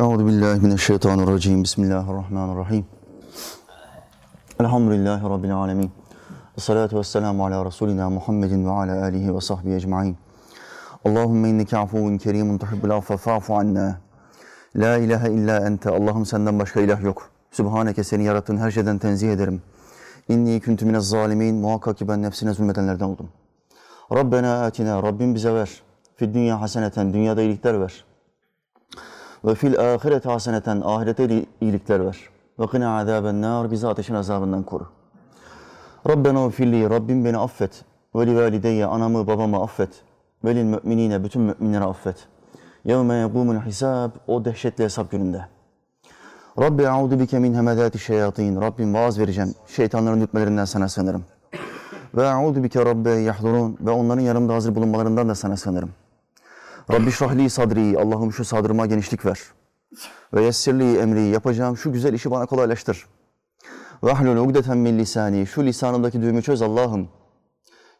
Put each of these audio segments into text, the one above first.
Euzu billahi mineşşeytanirracim. Bismillahirrahmanirrahim. Elhamdülillahi rabbil alamin. Essalatu vesselamu ala rasulina Muhammedin ve ala alihi ve sahbihi ecmaîn. Allahumme inneke afuvun kerimun tuhibbul affe fa'fu anna. La ilahe illa ente. Allah'ım senden başka ilah yok. Sübhaneke seni yarattığın her şeyden tenzih ederim. İnni kuntu minez zalimin. Muhakkak ki ben nefsine zulmedenlerden oldum. Rabbena atina. Rabbim bize ver. Fid dünya haseneten. Dünyada iyilikler ver. Ve fil ahireti haseneten. Ahirete iyilikler ver. Ve kına azaben nar. Bizi ateşin azabından koru. Rabbena ufilli. Rabbim beni affet. Ve li valideyye. Anamı babamı affet. Ve lil müminine. Bütün müminleri affet. Yevme yegumul hisab. O dehşetli hesap gününde. Rabbi e'udu bike min hemedati şeyatin. Rabbim vaaz vereceğim. Şeytanların dürtmelerinden sana sığınırım. Ve e'udu bike rabbe yahdurun. Ve onların yanımda hazır bulunmalarından da sana sığınırım. Rabbi şrahli sadri. Allah'ım şu sadrıma genişlik ver. Ve yessirli emri. Yapacağım şu güzel işi bana kolaylaştır. Ve ahlul ugdeten min lisani. Şu lisanımdaki düğümü çöz Allah'ım.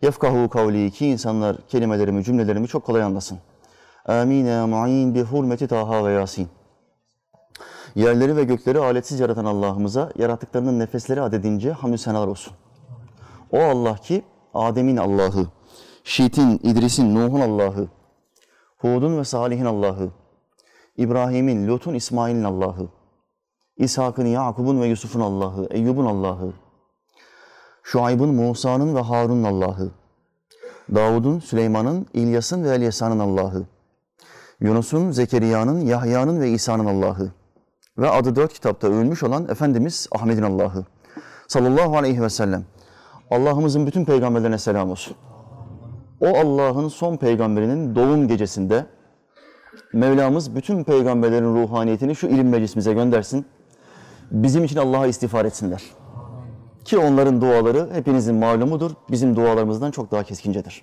Yefkahu kavli. Ki insanlar kelimelerimi, cümlelerimi çok kolay anlasın. Amin ya mu'in bi hurmeti Taha ve Yasin. Yerleri ve gökleri aletsiz yaratan Allah'ımıza yarattıklarının nefesleri adedince hamdü senalar olsun. O Allah ki Adem'in Allah'ı, Şit'in, İdris'in, Nuh'un Allah'ı, Hud'un ve Salih'in Allah'ı, İbrahim'in, Lut'un, İsmail'in Allah'ı, İshak'ın, Yakub'un ve Yusuf'un Allah'ı, Eyyub'un Allah'ı, Şuayb'ın, Musa'nın ve Harun'un Allah'ı, Davud'un, Süleyman'ın, İlyas'ın ve Elyasa'nın Allah'ı, Yunus'un, Zekeriya'nın, Yahya'nın ve İsa'nın Allah'ı ve adı dört kitapta övülmüş olan Efendimiz Ahmet'in Allah'ı sallallahu aleyhi ve sellem. Allah'ımızın bütün peygamberlerine selam olsun. O Allah'ın son peygamberinin doğum gecesinde Mevlamız bütün peygamberlerin ruhaniyetini şu ilim meclisimize göndersin. Bizim için Allah'a istiğfar etsinler. Ki onların duaları hepinizin malumudur. Bizim dualarımızdan çok daha keskincedir.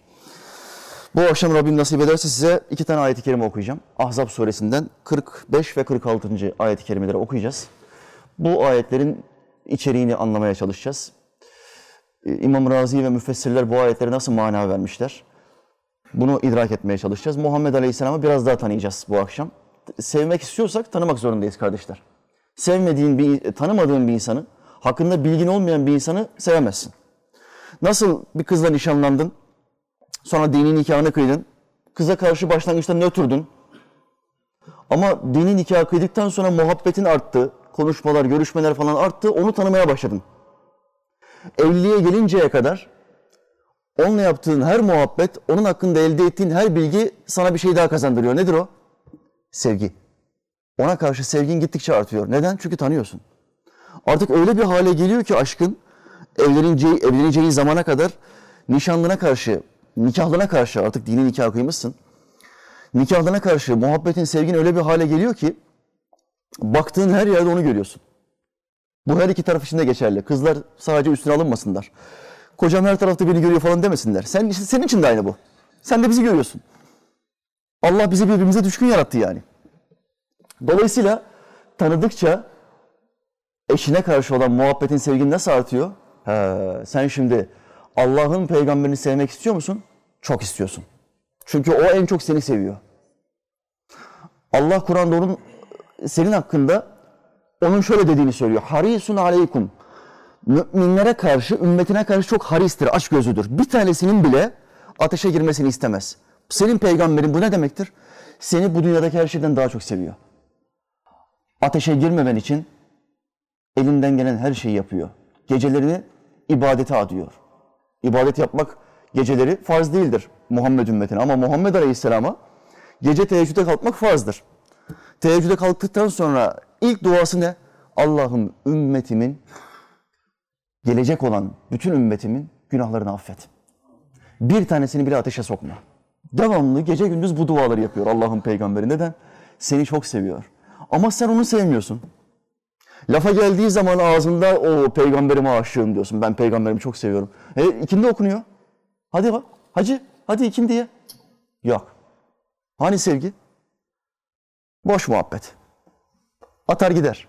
Bu akşam Rabbim nasip ederse size iki tane ayet-i kerime okuyacağım. Ahzab suresinden 45 ve 46. ayet-i kerimeleri okuyacağız. Bu ayetlerin içeriğini anlamaya çalışacağız. İmam Razi ve müfessirler bu ayetleri nasıl mana vermişler? Bunu idrak etmeye çalışacağız. Muhammed Aleyhisselam'ı biraz daha tanıyacağız bu akşam. Sevmek istiyorsak tanımak zorundayız kardeşler. Sevmediğin bir, tanımadığın bir insanı, hakkında bilgin olmayan bir insanı sevemezsin. Nasıl bir kızla nişanlandın, Sonra dini nikahını kıydın. Kıza karşı başlangıçta nötrdün. Ama dini nikahı kıydıktan sonra muhabbetin arttı. Konuşmalar, görüşmeler falan arttı. Onu tanımaya başladın. Evliliğe gelinceye kadar onunla yaptığın her muhabbet, onun hakkında elde ettiğin her bilgi sana bir şey daha kazandırıyor. Nedir o? Sevgi. Ona karşı sevgin gittikçe artıyor. Neden? Çünkü tanıyorsun. Artık öyle bir hale geliyor ki aşkın evleneceği, evleneceği zamana kadar nişanlına karşı nikahlına karşı artık dini nikah kıymışsın. Nikahlına karşı muhabbetin, sevgin öyle bir hale geliyor ki baktığın her yerde onu görüyorsun. Bu her iki taraf için de geçerli. Kızlar sadece üstüne alınmasınlar. Kocam her tarafta beni görüyor falan demesinler. Sen işte senin için de aynı bu. Sen de bizi görüyorsun. Allah bizi birbirimize düşkün yarattı yani. Dolayısıyla tanıdıkça eşine karşı olan muhabbetin, sevgin nasıl artıyor? He, sen şimdi Allah'ın peygamberini sevmek istiyor musun? Çok istiyorsun. Çünkü o en çok seni seviyor. Allah Kur'an'da onun senin hakkında onun şöyle dediğini söylüyor. Harisun aleykum. Müminlere karşı, ümmetine karşı çok haristir, aç gözüdür. Bir tanesinin bile ateşe girmesini istemez. Senin peygamberin bu ne demektir? Seni bu dünyadaki her şeyden daha çok seviyor. Ateşe girmemen için elinden gelen her şeyi yapıyor. Gecelerini ibadete adıyor. İbadet yapmak geceleri farz değildir Muhammed ümmetine. Ama Muhammed Aleyhisselam'a gece teheccüde kalkmak farzdır. Teheccüde kalktıktan sonra ilk duası ne? Allah'ım ümmetimin, gelecek olan bütün ümmetimin günahlarını affet. Bir tanesini bile ateşe sokma. Devamlı gece gündüz bu duaları yapıyor Allah'ın peygamberi. Neden? Seni çok seviyor. Ama sen onu sevmiyorsun. Lafa geldiği zaman ağzında o peygamberime aşığım diyorsun. Ben peygamberimi çok seviyorum. E ikindi okunuyor. Hadi bak. Hacı hadi ikindiye. Yok. Hani sevgi? Boş muhabbet. Atar gider.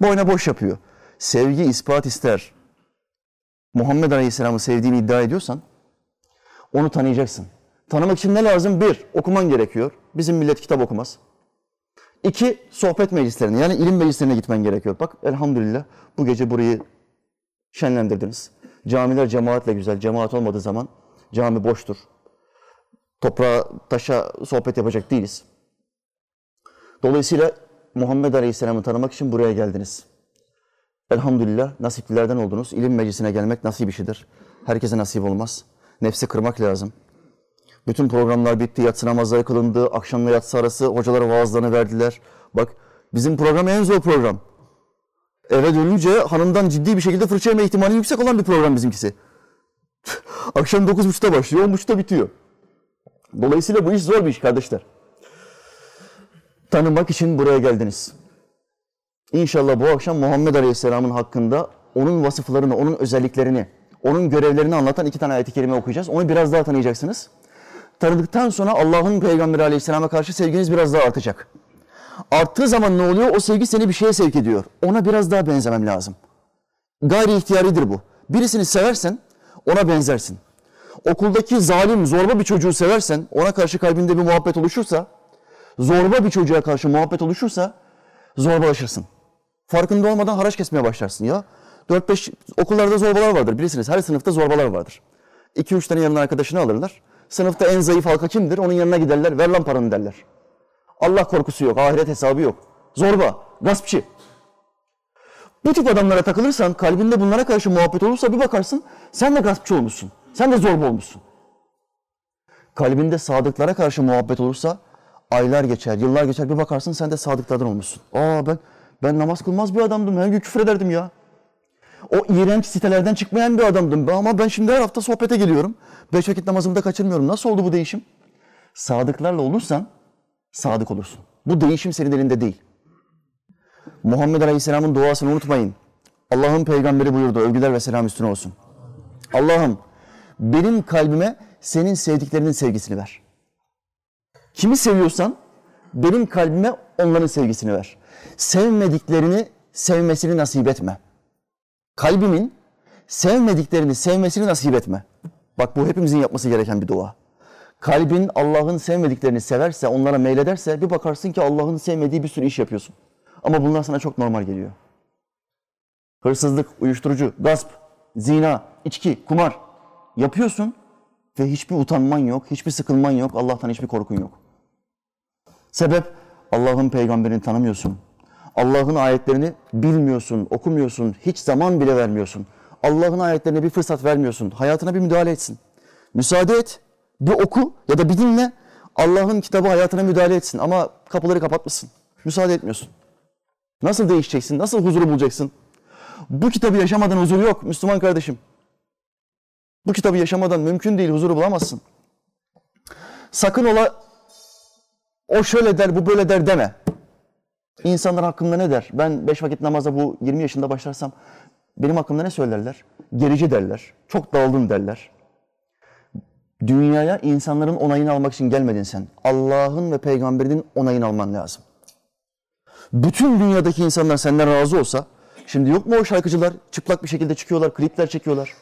Boyuna boş yapıyor. Sevgi ispat ister. Muhammed Aleyhisselam'ı sevdiğini iddia ediyorsan onu tanıyacaksın. Tanımak için ne lazım? Bir, okuman gerekiyor. Bizim millet kitap okumaz. İki, sohbet meclislerine yani ilim meclislerine gitmen gerekiyor. Bak elhamdülillah bu gece burayı şenlendirdiniz. Camiler cemaatle güzel. Cemaat olmadığı zaman cami boştur. Toprağa, taşa sohbet yapacak değiliz. Dolayısıyla Muhammed Aleyhisselam'ı tanımak için buraya geldiniz. Elhamdülillah nasiplilerden oldunuz. İlim meclisine gelmek nasip işidir. Herkese nasip olmaz. Nefsi kırmak lazım. Bütün programlar bitti, yatsı namazları kılındı, akşamla yatsı arası hocalara vaazlarını verdiler. Bak bizim program en zor program. Eve dönünce hanımdan ciddi bir şekilde fırça yeme ihtimali yüksek olan bir program bizimkisi. Akşam 9.30'da başlıyor, 10.30'da bitiyor. Dolayısıyla bu iş zor bir iş kardeşler. Tanımak için buraya geldiniz. İnşallah bu akşam Muhammed Aleyhisselam'ın hakkında onun vasıflarını, onun özelliklerini, onun görevlerini anlatan iki tane ayet-i kerime okuyacağız. Onu biraz daha tanıyacaksınız. Tanıdıktan sonra Allah'ın Peygamberi Aleyhisselam'a karşı sevginiz biraz daha artacak. Arttığı zaman ne oluyor? O sevgi seni bir şeye sevk ediyor. Ona biraz daha benzemem lazım. Gayri ihtiyaridir bu. Birisini seversen ona benzersin. Okuldaki zalim, zorba bir çocuğu seversen, ona karşı kalbinde bir muhabbet oluşursa, zorba bir çocuğa karşı muhabbet oluşursa zorbalaşırsın. Farkında olmadan haraç kesmeye başlarsın ya. 4-5 okullarda zorbalar vardır bilirsiniz. Her sınıfta zorbalar vardır. 2-3 tane yanına arkadaşını alırlar. Sınıfta en zayıf halka kimdir? Onun yanına giderler. Ver lan paranı derler. Allah korkusu yok. Ahiret hesabı yok. Zorba, gaspçı. Bu tip adamlara takılırsan, kalbinde bunlara karşı muhabbet olursa bir bakarsın sen de gaspçı olmuşsun. Sen de zorba olmuşsun. Kalbinde sadıklara karşı muhabbet olursa aylar geçer, yıllar geçer bir bakarsın sen de sadıklardan olmuşsun. Aa ben ben namaz kılmaz bir adamdım. Her gün küfür ederdim ya. O iğrenç sitelerden çıkmayan bir adamdım. Ama ben şimdi her hafta sohbete geliyorum. Beş vakit namazımı da kaçırmıyorum. Nasıl oldu bu değişim? Sadıklarla olursan sadık olursun. Bu değişim senin elinde değil. Muhammed Aleyhisselam'ın duasını unutmayın. Allah'ın peygamberi buyurdu. Övgüler ve selam üstüne olsun. Allah'ım benim kalbime senin sevdiklerinin sevgisini ver. Kimi seviyorsan benim kalbime onların sevgisini ver. Sevmediklerini sevmesini nasip etme. Kalbimin sevmediklerini sevmesini nasip etme. Bak bu hepimizin yapması gereken bir dua. Kalbin Allah'ın sevmediklerini severse, onlara meylederse bir bakarsın ki Allah'ın sevmediği bir sürü iş yapıyorsun. Ama bunlar sana çok normal geliyor. Hırsızlık, uyuşturucu, gasp, zina, içki, kumar yapıyorsun ve hiçbir utanman yok, hiçbir sıkılman yok, Allah'tan hiçbir korkun yok. Sebep Allah'ın peygamberini tanımıyorsun. Allah'ın ayetlerini bilmiyorsun, okumuyorsun, hiç zaman bile vermiyorsun. Allah'ın ayetlerine bir fırsat vermiyorsun. Hayatına bir müdahale etsin. Müsaade et, bir oku ya da bir dinle. Allah'ın kitabı hayatına müdahale etsin ama kapıları kapatmışsın. Müsaade etmiyorsun. Nasıl değişeceksin? Nasıl huzuru bulacaksın? Bu kitabı yaşamadan huzur yok Müslüman kardeşim. Bu kitabı yaşamadan mümkün değil huzuru bulamazsın. Sakın ola o şöyle der, bu böyle der deme. İnsanlar hakkında ne der? Ben beş vakit namaza bu 20 yaşında başlarsam benim hakkımda ne söylerler? Gerici derler. Çok dağıldın derler. Dünyaya insanların onayını almak için gelmedin sen. Allah'ın ve peygamberinin onayını alman lazım. Bütün dünyadaki insanlar senden razı olsa, şimdi yok mu o şarkıcılar çıplak bir şekilde çıkıyorlar, klipler çekiyorlar.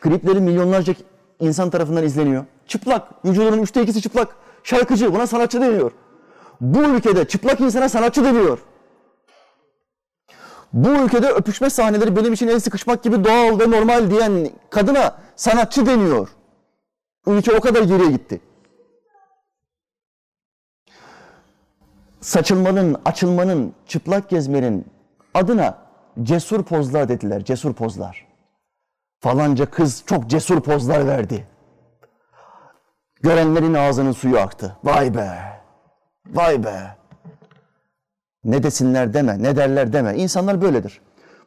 Klipleri milyonlarca insan tarafından izleniyor. Çıplak, vücudunun üçte ikisi çıplak. Şarkıcı, buna sanatçı deniyor. Bu ülkede çıplak insana sanatçı deniyor. Bu ülkede öpüşme sahneleri benim için el sıkışmak gibi doğal ve normal diyen kadına sanatçı deniyor. Ülke o kadar geriye gitti. Saçılmanın, açılmanın, çıplak gezmenin adına cesur pozlar dediler, cesur pozlar. Falanca kız çok cesur pozlar verdi. Görenlerin ağzının suyu aktı. Vay be, vay be. Ne desinler deme, ne derler deme. İnsanlar böyledir.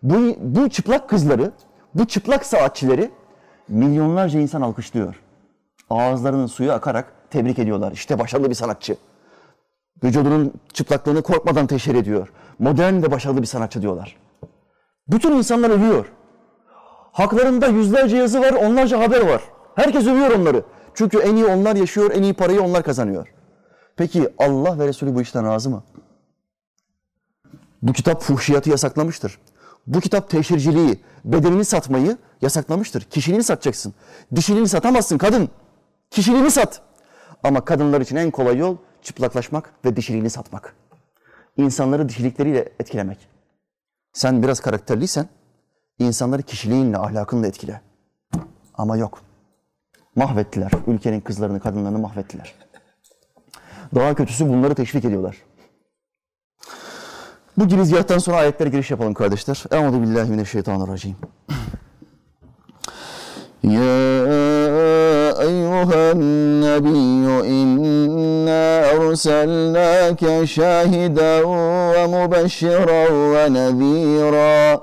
Bu, bu çıplak kızları, bu çıplak saatçileri milyonlarca insan alkışlıyor. Ağızlarının suyu akarak tebrik ediyorlar. İşte başarılı bir sanatçı. Vücudunun çıplaklığını korkmadan teşhir ediyor. Modern ve başarılı bir sanatçı diyorlar. Bütün insanlar övüyor. Haklarında yüzlerce yazı var, onlarca haber var. Herkes övüyor onları. Çünkü en iyi onlar yaşıyor, en iyi parayı onlar kazanıyor. Peki Allah ve Resulü bu işten razı mı? Bu kitap fuhşiyatı yasaklamıştır. Bu kitap teşhirciliği, bedenini satmayı yasaklamıştır. Kişiliğini satacaksın. Dişiliğini satamazsın kadın. Kişiliğini sat. Ama kadınlar için en kolay yol çıplaklaşmak ve dişiliğini satmak. insanları dişilikleriyle etkilemek. Sen biraz karakterliysen insanları kişiliğinle, ahlakınla etkile. Ama yok. Mahvettiler. Ülkenin kızlarını, kadınlarını mahvettiler. Daha kötüsü bunları teşvik ediyorlar. Bu girizgahtan sonra ayetlere giriş yapalım kardeşler. Euzu billahi mineşşeytanirracim. Ya eyyuhen nebiyyü inna erselnâke şahiden ve mübeşşiren ve nezîrâ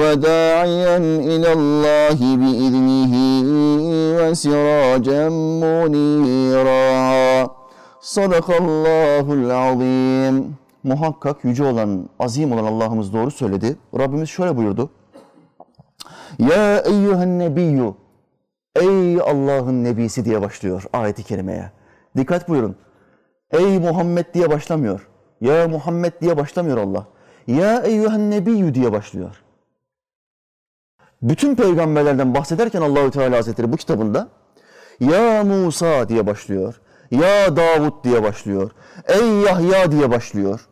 وداعيا إلى الله بإذنه وسراجا منيرا Sadakallahul azim. Muhakkak yüce olan, azim olan Allah'ımız doğru söyledi. Rabbimiz şöyle buyurdu. Ya eyyühen nebiyyü. Ey Allah'ın nebisi diye başlıyor ayeti kerimeye. Dikkat buyurun. Ey Muhammed diye başlamıyor. Ya Muhammed diye başlamıyor Allah. Ya eyyühen nebiyyü diye başlıyor. Bütün peygamberlerden bahsederken Allahü Teala Hazretleri bu kitabında Ya Musa diye başlıyor. Ya Davud diye başlıyor. Ey Yahya diye başlıyor.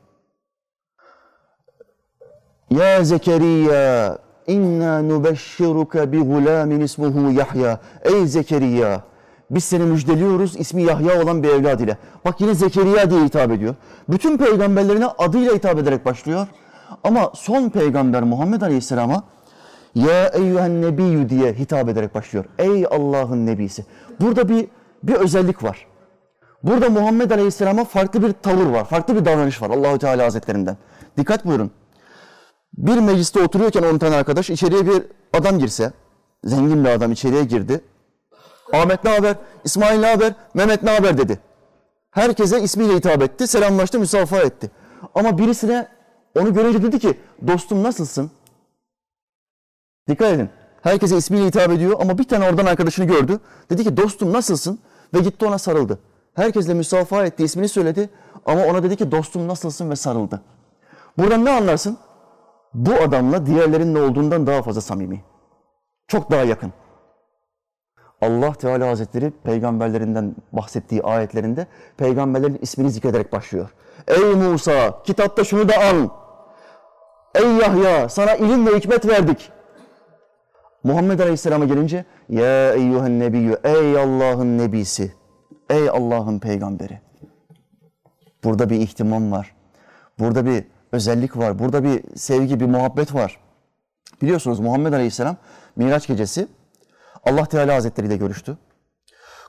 Ya Zekeriya inna nubeşşiruke bi gulamin ismuhu Yahya. Ey Zekeriya biz seni müjdeliyoruz ismi Yahya olan bir evlad ile. Bak yine Zekeriya diye hitap ediyor. Bütün peygamberlerine adıyla hitap ederek başlıyor. Ama son peygamber Muhammed Aleyhisselam'a ya eyyühen nebiyyü diye hitap ederek başlıyor. Ey Allah'ın nebisi. Burada bir bir özellik var. Burada Muhammed Aleyhisselam'a farklı bir tavır var, farklı bir davranış var Allahü Teala Hazretlerinden. Dikkat buyurun. Bir mecliste oturuyorken 10 tane arkadaş içeriye bir adam girse, zengin bir adam içeriye girdi. Ahmet ne haber? İsmail ne haber? Mehmet ne haber dedi. Herkese ismiyle hitap etti, selamlaştı, müsafaha etti. Ama birisine onu görünce dedi ki, dostum nasılsın? Dikkat edin. Herkese ismiyle hitap ediyor ama bir tane oradan arkadaşını gördü. Dedi ki dostum nasılsın? Ve gitti ona sarıldı. Herkesle müsafaha etti, ismini söyledi. Ama ona dedi ki dostum nasılsın ve sarıldı. Buradan ne anlarsın? Bu adamla diğerlerinin olduğundan daha fazla samimi. Çok daha yakın. Allah Teala Hazretleri peygamberlerinden bahsettiği ayetlerinde peygamberlerin ismini zikrederek başlıyor. Ey Musa kitapta şunu da al. Ey Yahya sana ilim ve hikmet verdik. Muhammed Aleyhisselam'a gelince ya eyyühen nebiyyü ey Allah'ın nebisi ey Allah'ın peygamberi. Burada bir ihtimam var. Burada bir özellik var. Burada bir sevgi, bir muhabbet var. Biliyorsunuz Muhammed Aleyhisselam Miraç gecesi Allah Teala Hazretleri ile görüştü.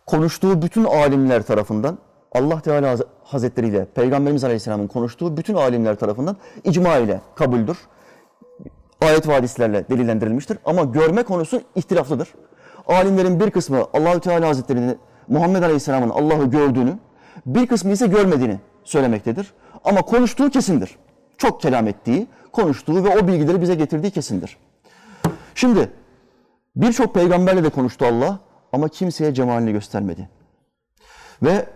Konuştuğu bütün alimler tarafından Allah Teala Hazretleri ile Peygamberimiz Aleyhisselam'ın konuştuğu bütün alimler tarafından icma ile kabuldür ayet ve hadislerle delillendirilmiştir. Ama görme konusu ihtilaflıdır. Alimlerin bir kısmı Allahü Teala Hazretleri'nin Muhammed Aleyhisselam'ın Allah'ı gördüğünü, bir kısmı ise görmediğini söylemektedir. Ama konuştuğu kesindir. Çok kelam ettiği, konuştuğu ve o bilgileri bize getirdiği kesindir. Şimdi birçok peygamberle de konuştu Allah ama kimseye cemalini göstermedi. Ve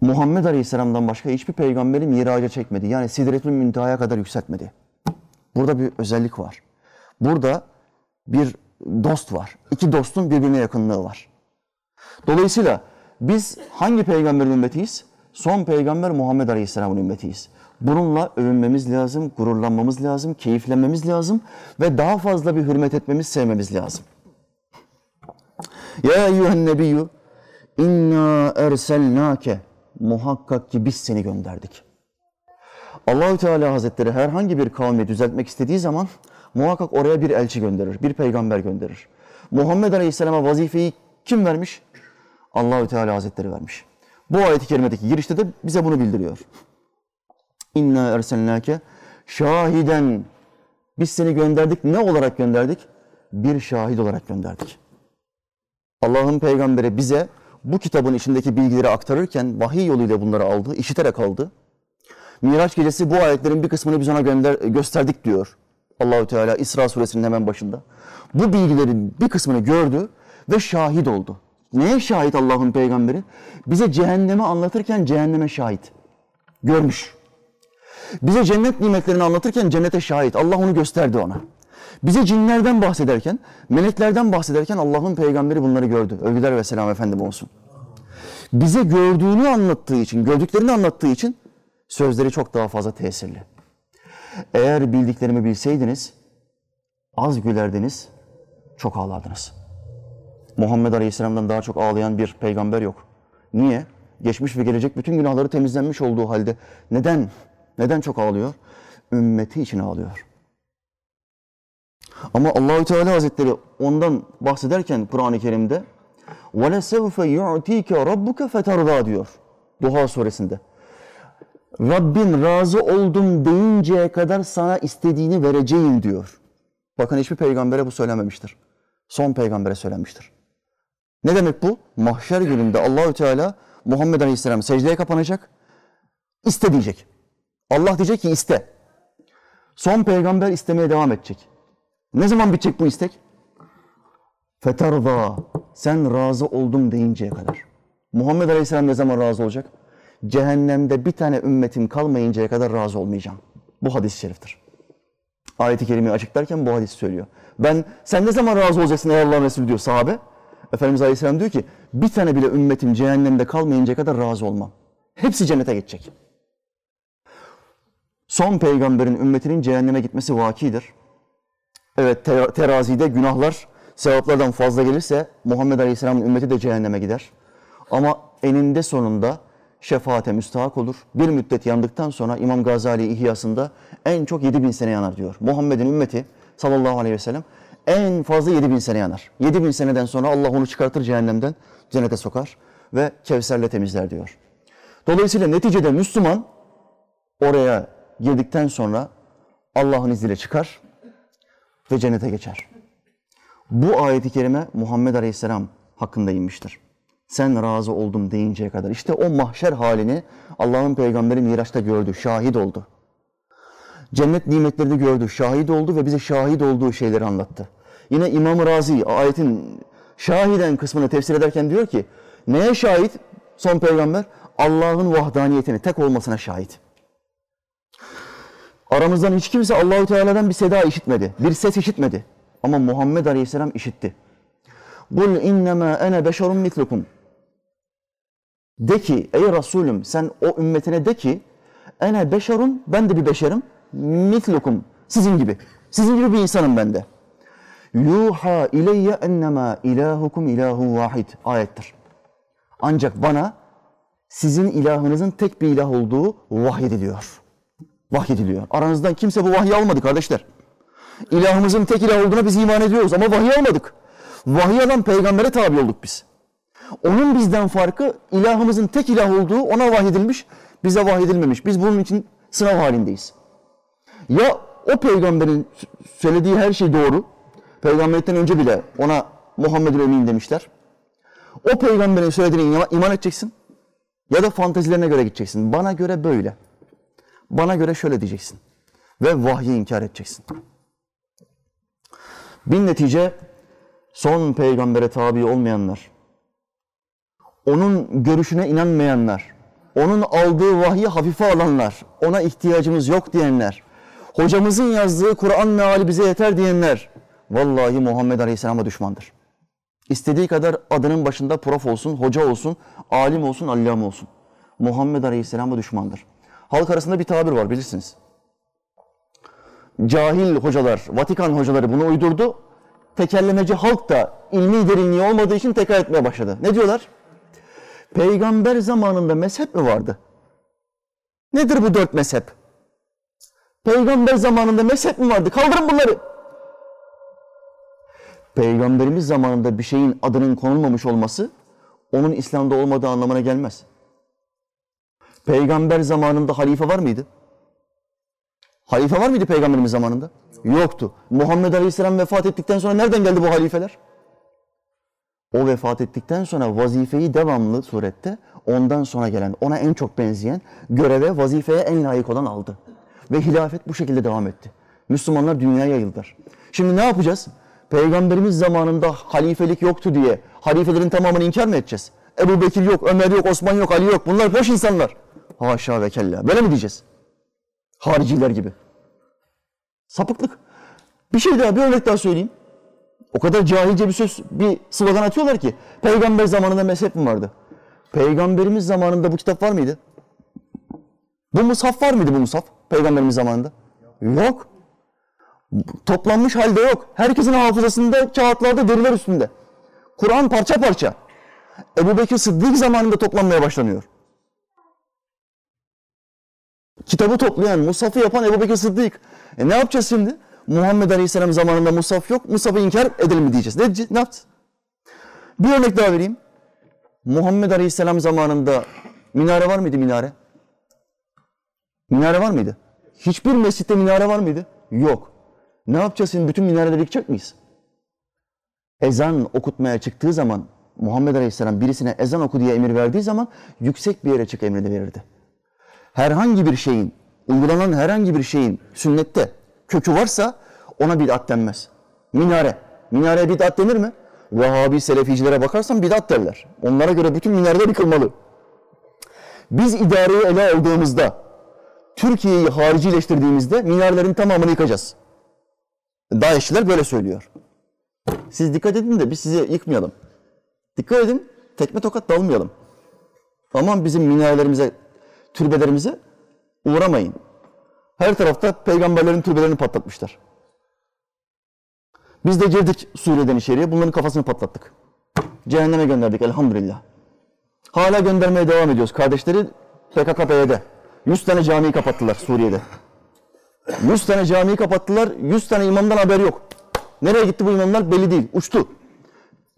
Muhammed Aleyhisselam'dan başka hiçbir peygamberi miraca çekmedi. Yani Sidretül Münteha'ya kadar yükseltmedi. Burada bir özellik var. Burada bir dost var. İki dostun birbirine yakınlığı var. Dolayısıyla biz hangi peygamberin ümmetiyiz? Son peygamber Muhammed Aleyhisselam'ın ümmetiyiz. Bununla övünmemiz lazım, gururlanmamız lazım, keyiflenmemiz lazım ve daha fazla bir hürmet etmemiz, sevmemiz lazım. Ya eyyühen nebiyyü inna erselnake muhakkak ki biz seni gönderdik. Allahü Teala Hazretleri herhangi bir kavmi düzeltmek istediği zaman muhakkak oraya bir elçi gönderir, bir peygamber gönderir. Muhammed Aleyhisselam'a vazifeyi kim vermiş? Allahü Teala Hazretleri vermiş. Bu ayet-i kerimedeki girişte de bize bunu bildiriyor. İnna erselnake şahiden biz seni gönderdik. Ne olarak gönderdik? Bir şahit olarak gönderdik. Allah'ın peygamberi bize bu kitabın içindeki bilgileri aktarırken vahiy yoluyla bunları aldı, işiterek aldı. Miraç gecesi bu ayetlerin bir kısmını biz ona gönder, gösterdik diyor Allahü Teala İsra suresinin hemen başında. Bu bilgilerin bir kısmını gördü ve şahit oldu. Neye şahit Allah'ın peygamberi? Bize cehennemi anlatırken cehenneme şahit. Görmüş. Bize cennet nimetlerini anlatırken cennete şahit. Allah onu gösterdi ona. Bize cinlerden bahsederken, meleklerden bahsederken Allah'ın peygamberi bunları gördü. Övgüler ve selam efendim olsun. Bize gördüğünü anlattığı için, gördüklerini anlattığı için Sözleri çok daha fazla tesirli. Eğer bildiklerimi bilseydiniz, az gülerdiniz, çok ağlardınız. Muhammed Aleyhisselam'dan daha çok ağlayan bir peygamber yok. Niye? Geçmiş ve gelecek bütün günahları temizlenmiş olduğu halde neden? Neden çok ağlıyor? Ümmeti için ağlıyor. Ama Allahü Teala Hazretleri ondan bahsederken Kur'an-ı Kerim'de وَلَسَوْفَ يُعْتِيكَ رَبُّكَ فَتَرْضَى diyor. Duha suresinde. Rabbin razı oldum deyinceye kadar sana istediğini vereceğim diyor. Bakın hiçbir peygambere bu söylememiştir. Son peygambere söylenmiştir. Ne demek bu? Mahşer gününde Allahü Teala Muhammed Aleyhisselam secdeye kapanacak. İste diyecek. Allah diyecek ki iste. Son peygamber istemeye devam edecek. Ne zaman bitecek bu istek? Feterza. Sen razı oldum deyinceye kadar. Muhammed Aleyhisselam ne zaman razı olacak? Cehennemde bir tane ümmetim kalmayıncaya kadar razı olmayacağım. Bu hadis-i şeriftir. Ayet-i kerimeyi açıklarken bu hadisi söylüyor. Ben sen ne zaman razı olacaksın ey Allah'ın Resulü diyor sahabe. Efendimiz Aleyhisselam diyor ki bir tane bile ümmetim cehennemde kalmayıncaya kadar razı olmam. Hepsi cennete geçecek. Son peygamberin ümmetinin cehenneme gitmesi vakidir. Evet terazide günahlar sevaplardan fazla gelirse Muhammed Aleyhisselam'ın ümmeti de cehenneme gider. Ama eninde sonunda şefaate müstahak olur. Bir müddet yandıktan sonra İmam Gazali İhyasında en çok 7000 sene yanar diyor. Muhammed'in ümmeti sallallahu aleyhi ve sellem en fazla 7000 sene yanar. 7000 seneden sonra Allah onu çıkartır cehennemden, cennete sokar ve Kevser'le temizler diyor. Dolayısıyla neticede Müslüman oraya girdikten sonra Allah'ın izniyle çıkar ve cennete geçer. Bu ayeti kerime Muhammed Aleyhisselam hakkında inmiştir. Sen razı oldum deyinceye kadar. İşte o mahşer halini Allah'ın peygamberi Miraç'ta gördü, şahit oldu. Cennet nimetlerini gördü, şahit oldu ve bize şahit olduğu şeyleri anlattı. Yine İmam Razi ayetin şahiden kısmını tefsir ederken diyor ki, neye şahit son peygamber? Allah'ın vahdaniyetini, tek olmasına şahit. Aramızdan hiç kimse Allahu Teala'dan bir seda işitmedi, bir ses işitmedi. Ama Muhammed Aleyhisselam işitti. Kul innema ene beşerun mitlukum. De ki ey Resulüm sen o ümmetine de ki ene beşerun ben de bir beşerim mitlukum sizin gibi. Sizin gibi bir insanım ben de. Yuha ileyye ennema ilahukum ilahu vahid ayettir. Ancak bana sizin ilahınızın tek bir ilah olduğu vahyediliyor. Vahyediliyor. Aranızdan kimse bu vahyi almadı kardeşler. İlahımızın tek ilah olduğuna biz iman ediyoruz ama vahiy almadık. Vahiy alan peygambere tabi olduk biz. Onun bizden farkı ilahımızın tek ilah olduğu ona vahyedilmiş, bize vahyedilmemiş. Biz bunun için sınav halindeyiz. Ya o peygamberin söylediği her şey doğru. Peygamberlikten önce bile ona Muhammed'in emin demişler. O peygamberin söylediğine iman edeceksin. Ya da fantezilerine göre gideceksin. Bana göre böyle. Bana göre şöyle diyeceksin. Ve vahyi inkar edeceksin. Bin netice son peygambere tabi olmayanlar, onun görüşüne inanmayanlar, onun aldığı vahyi hafife alanlar, ona ihtiyacımız yok diyenler, hocamızın yazdığı Kur'an meali bize yeter diyenler, vallahi Muhammed Aleyhisselam'a düşmandır. İstediği kadar adının başında prof olsun, hoca olsun, alim olsun, allam olsun. Muhammed Aleyhisselam'a düşmandır. Halk arasında bir tabir var bilirsiniz. Cahil hocalar, Vatikan hocaları bunu uydurdu. Tekerlemeci halk da ilmi derinliği olmadığı için tekrar etmeye başladı. Ne diyorlar? Peygamber zamanında mezhep mi vardı? Nedir bu dört mezhep? Peygamber zamanında mezhep mi vardı? Kaldırın bunları. Peygamberimiz zamanında bir şeyin adının konulmamış olması onun İslam'da olmadığı anlamına gelmez. Peygamber zamanında halife var mıydı? Halife var mıydı peygamberimiz zamanında? Yoktu. Muhammed Aleyhisselam vefat ettikten sonra nereden geldi bu halifeler? O vefat ettikten sonra vazifeyi devamlı surette ondan sonra gelen, ona en çok benzeyen, göreve, vazifeye en layık olan aldı. Ve hilafet bu şekilde devam etti. Müslümanlar dünyaya yayıldılar. Şimdi ne yapacağız? Peygamberimiz zamanında halifelik yoktu diye halifelerin tamamını inkar mı edeceğiz? Ebu Bekir yok, Ömer yok, Osman yok, Ali yok. Bunlar boş insanlar. Haşa ve kella. Böyle mi diyeceğiz? Hariciler gibi. Sapıklık. Bir şey daha, bir örnek daha söyleyeyim. O kadar cahilce bir söz, bir slogan atıyorlar ki. Peygamber zamanında mezhep mi vardı? Peygamberimiz zamanında bu kitap var mıydı? Bu musaf var mıydı bu musaf peygamberimiz zamanında? Yok. Toplanmış halde yok. Herkesin hafızasında kağıtlarda deriler üstünde. Kur'an parça parça. Ebu Bekir Sıddık zamanında toplanmaya başlanıyor. Kitabı toplayan, Musaf'ı yapan Ebu Bekir Sıddık. E ne yapacağız şimdi? Muhammed Aleyhisselam zamanında Musaf yok. Musaf'ı inkar edelim mi diyeceğiz. Ne, ne yapacağız? Bir örnek daha vereyim. Muhammed Aleyhisselam zamanında minare var mıydı minare? Minare var mıydı? Hiçbir mescitte minare var mıydı? Yok. Ne yapacağız şimdi? Bütün minareleri yıkacak mıyız? Ezan okutmaya çıktığı zaman Muhammed Aleyhisselam birisine ezan oku diye emir verdiği zaman yüksek bir yere çık emrini verirdi. Herhangi bir şeyin, uygulanan herhangi bir şeyin sünnette kökü varsa ona bid'at denmez. Minare. Minareye bid'at denir mi? Vehhabi Seleficilere bakarsan bid'at derler. Onlara göre bütün minareler yıkılmalı. Biz idareyi ele aldığımızda, Türkiye'yi haricileştirdiğimizde minarelerin tamamını yıkacağız. Daeşçiler böyle söylüyor. Siz dikkat edin de biz sizi yıkmayalım. Dikkat edin, tekme tokat dalmayalım. Aman bizim minarelerimize, türbelerimize uğramayın. Her tarafta peygamberlerin türbelerini patlatmışlar. Biz de girdik Suriye'den içeriye, bunların kafasını patlattık. Cehenneme gönderdik elhamdülillah. Hala göndermeye devam ediyoruz. Kardeşleri PKK-PYD. 100 tane camiyi kapattılar Suriye'de. 100 tane camiyi kapattılar, 100 tane imamdan haber yok. Nereye gitti bu imamlar belli değil, uçtu.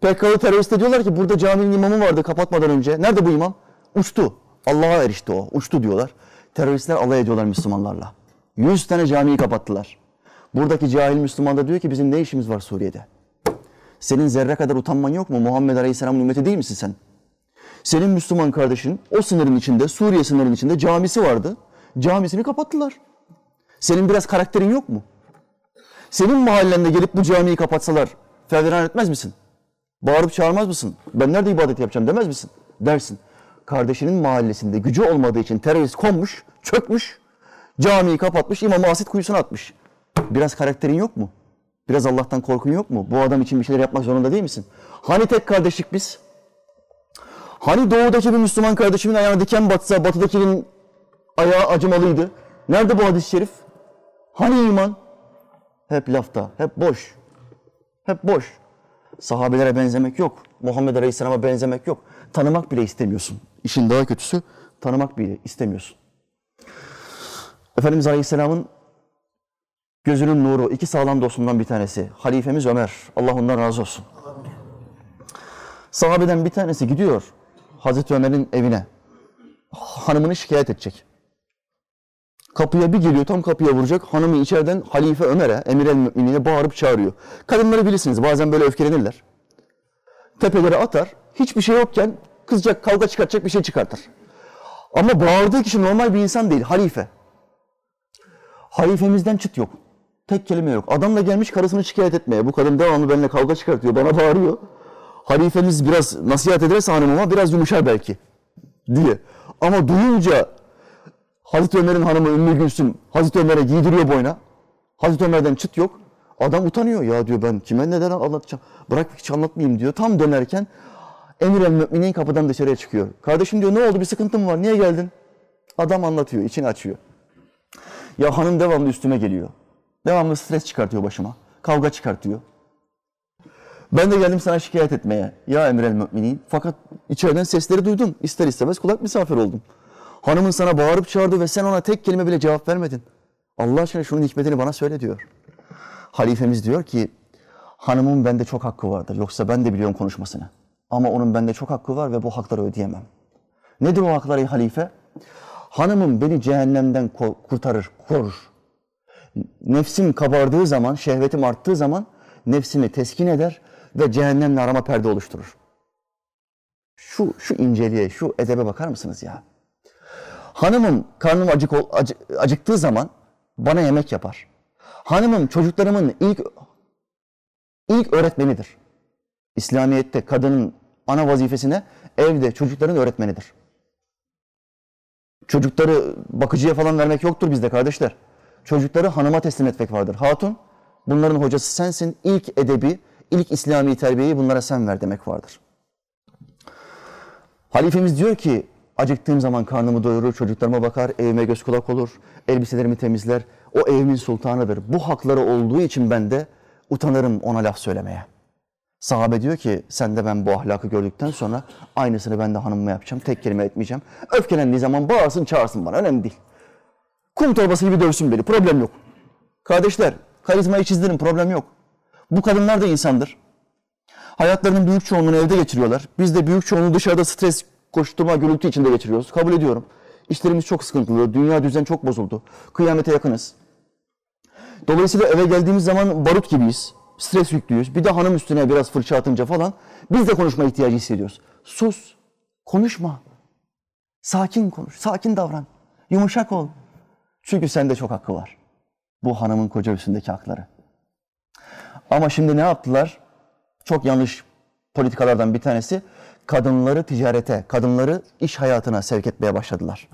PKK'lı terörist diyorlar ki burada caminin imamı vardı kapatmadan önce. Nerede bu imam? Uçtu. Allah'a erişti o, uçtu diyorlar. Teröristler alay ediyorlar Müslümanlarla. 100 tane camiyi kapattılar. Buradaki cahil Müslüman da diyor ki bizim ne işimiz var Suriye'de? Senin zerre kadar utanman yok mu? Muhammed Aleyhisselam'ın ümmeti değil misin sen? Senin Müslüman kardeşin o sınırın içinde, Suriye sınırının içinde camisi vardı. Camisini kapattılar. Senin biraz karakterin yok mu? Senin mahallende gelip bu camiyi kapatsalar fevran etmez misin? Bağırıp çağırmaz mısın? Ben nerede ibadet yapacağım demez misin? Dersin. Kardeşinin mahallesinde gücü olmadığı için terörist konmuş, çökmüş, camiyi kapatmış, imamı asit kuyusuna atmış. Biraz karakterin yok mu? Biraz Allah'tan korkun yok mu? Bu adam için bir şeyler yapmak zorunda değil misin? Hani tek kardeşlik biz? Hani doğudaki bir Müslüman kardeşimin ayağına diken batsa batıdakinin ayağı acımalıydı? Nerede bu hadis-i şerif? Hani iman? Hep lafta, hep boş. Hep boş. Sahabelere benzemek yok. Muhammed Aleyhisselam'a benzemek yok. Tanımak bile istemiyorsun. İşin daha kötüsü tanımak bile istemiyorsun. Efendimiz Aleyhisselam'ın gözünün nuru, iki sağlam dostundan bir tanesi. Halifemiz Ömer. Allah ondan razı olsun. Sahabeden bir tanesi gidiyor Hazreti Ömer'in evine. Hanımını şikayet edecek. Kapıya bir geliyor, tam kapıya vuracak. Hanımı içeriden Halife Ömer'e, Emir el Müminine bağırıp çağırıyor. Kadınları bilirsiniz, bazen böyle öfkelenirler. Tepelere atar, hiçbir şey yokken kızacak, kavga çıkartacak bir şey çıkartır. Ama bağırdığı kişi normal bir insan değil, halife. Halifemizden çıt yok. Tek kelime yok. Adam da gelmiş karısını şikayet etmeye. Bu kadın devamlı benimle kavga çıkartıyor, bana bağırıyor. Halifemiz biraz nasihat ederse hanımıma biraz yumuşar belki diye. Ama duyunca Hazreti Ömer'in hanımı Ümmü Gülsüm Hazreti Ömer'e giydiriyor boyna. Hazreti Ömer'den çıt yok. Adam utanıyor. Ya diyor ben kime neden anlatacağım? Bırak hiç anlatmayayım diyor. Tam dönerken Emir el Müminin kapıdan dışarıya çıkıyor. Kardeşim diyor ne oldu bir sıkıntın var niye geldin? Adam anlatıyor içini açıyor. Ya hanım devamlı üstüme geliyor. Devamlı stres çıkartıyor başıma. Kavga çıkartıyor. Ben de geldim sana şikayet etmeye. Ya Emir el Müminin. Fakat içeriden sesleri duydum. İster istemez kulak misafir oldum. Hanımın sana bağırıp çağırdı ve sen ona tek kelime bile cevap vermedin. Allah aşkına şunun hikmetini bana söyle diyor. Halifemiz diyor ki hanımın bende çok hakkı vardır. Yoksa ben de biliyorum konuşmasını. Ama onun bende çok hakkı var ve bu hakları ödeyemem. Nedir o hakları halife? Hanımım beni cehennemden kurtarır, korur. Nefsim kabardığı zaman, şehvetim arttığı zaman nefsimi teskin eder ve cehennemle arama perde oluşturur. Şu, şu inceliğe, şu edebe bakar mısınız ya? Hanımım karnım acık, acı, acıktığı zaman bana yemek yapar. Hanımım çocuklarımın ilk ilk öğretmenidir. İslamiyet'te kadının ana vazifesine evde çocukların öğretmenidir. Çocukları bakıcıya falan vermek yoktur bizde kardeşler. Çocukları hanıma teslim etmek vardır. Hatun bunların hocası sensin. İlk edebi, ilk İslami terbiyeyi bunlara sen ver demek vardır. Halifemiz diyor ki Acıktığım zaman karnımı doyurur, çocuklarıma bakar, evime göz kulak olur, elbiselerimi temizler. O evimin sultanıdır. Bu hakları olduğu için ben de utanırım ona laf söylemeye. Sahabe diyor ki sen de ben bu ahlakı gördükten sonra aynısını ben de hanımıma yapacağım. Tek kelime etmeyeceğim. Öfkelendiği zaman bağırsın çağırsın bana önemli değil. Kum torbası gibi dövsün beni problem yok. Kardeşler karizmayı çizdirin problem yok. Bu kadınlar da insandır. Hayatlarının büyük çoğunluğunu evde geçiriyorlar. Biz de büyük çoğunluğu dışarıda stres, koşturma, gürültü içinde geçiriyoruz. Kabul ediyorum. İşlerimiz çok sıkıntılı, dünya düzen çok bozuldu. Kıyamete yakınız. Dolayısıyla eve geldiğimiz zaman barut gibiyiz. Stres yüklüyüz. Bir de hanım üstüne biraz fırça atınca falan biz de konuşma ihtiyacı hissediyoruz. Sus, konuşma. Sakin konuş, sakin davran. Yumuşak ol. Çünkü sende çok hakkı var. Bu hanımın koca üstündeki hakları. Ama şimdi ne yaptılar? Çok yanlış politikalardan bir tanesi kadınları ticarete, kadınları iş hayatına sevk etmeye başladılar.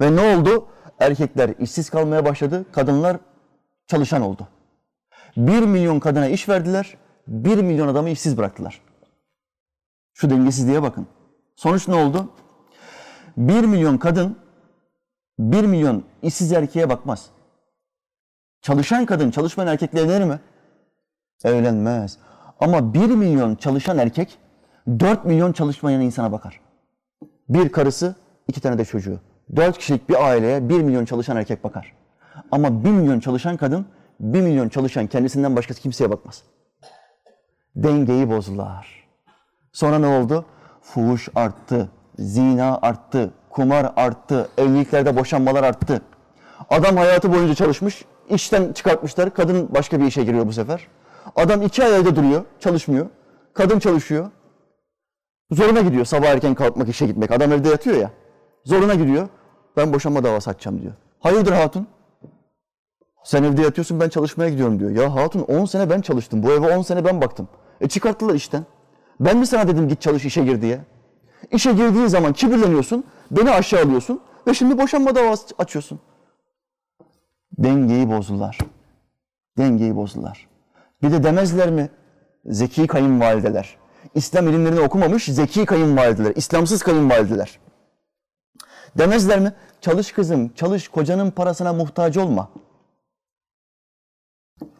Ve ne oldu? Erkekler işsiz kalmaya başladı, kadınlar çalışan oldu. Bir milyon kadına iş verdiler, bir milyon adamı işsiz bıraktılar. Şu dengesizliğe bakın. Sonuç ne oldu? Bir milyon kadın, bir milyon işsiz erkeğe bakmaz. Çalışan kadın çalışmayan erkekle evlenir mi? Evlenmez. Ama bir milyon çalışan erkek 4 milyon çalışmayan insana bakar. Bir karısı, iki tane de çocuğu. 4 kişilik bir aileye 1 milyon çalışan erkek bakar. Ama 1 milyon çalışan kadın, 1 milyon çalışan kendisinden başkası kimseye bakmaz. Dengeyi bozdular. Sonra ne oldu? Fuhuş arttı, zina arttı, kumar arttı, evliliklerde boşanmalar arttı. Adam hayatı boyunca çalışmış, işten çıkartmışlar, kadın başka bir işe giriyor bu sefer. Adam iki ay evde duruyor, çalışmıyor. Kadın çalışıyor. Zoruna gidiyor sabah erken kalkmak, işe gitmek. Adam evde yatıyor ya. Zoruna gidiyor. Ben boşanma davası açacağım diyor. Hayırdır hatun? Sen evde yatıyorsun ben çalışmaya gidiyorum diyor. Ya hatun 10 sene ben çalıştım. Bu eve 10 sene ben baktım. E çıkarttılar işten. Ben mi sana dedim git çalış işe gir diye? İşe girdiğin zaman kibirleniyorsun, beni aşağılıyorsun ve şimdi boşanma davası açıyorsun. Dengeyi bozdular. Dengeyi bozdular. Bir de demezler mi? Zeki kayınvalideler. İslam ilimlerini okumamış zeki kayınvalideler, İslamsız kayınvalideler. Demezler mi? Çalış kızım, çalış kocanın parasına muhtaç olma.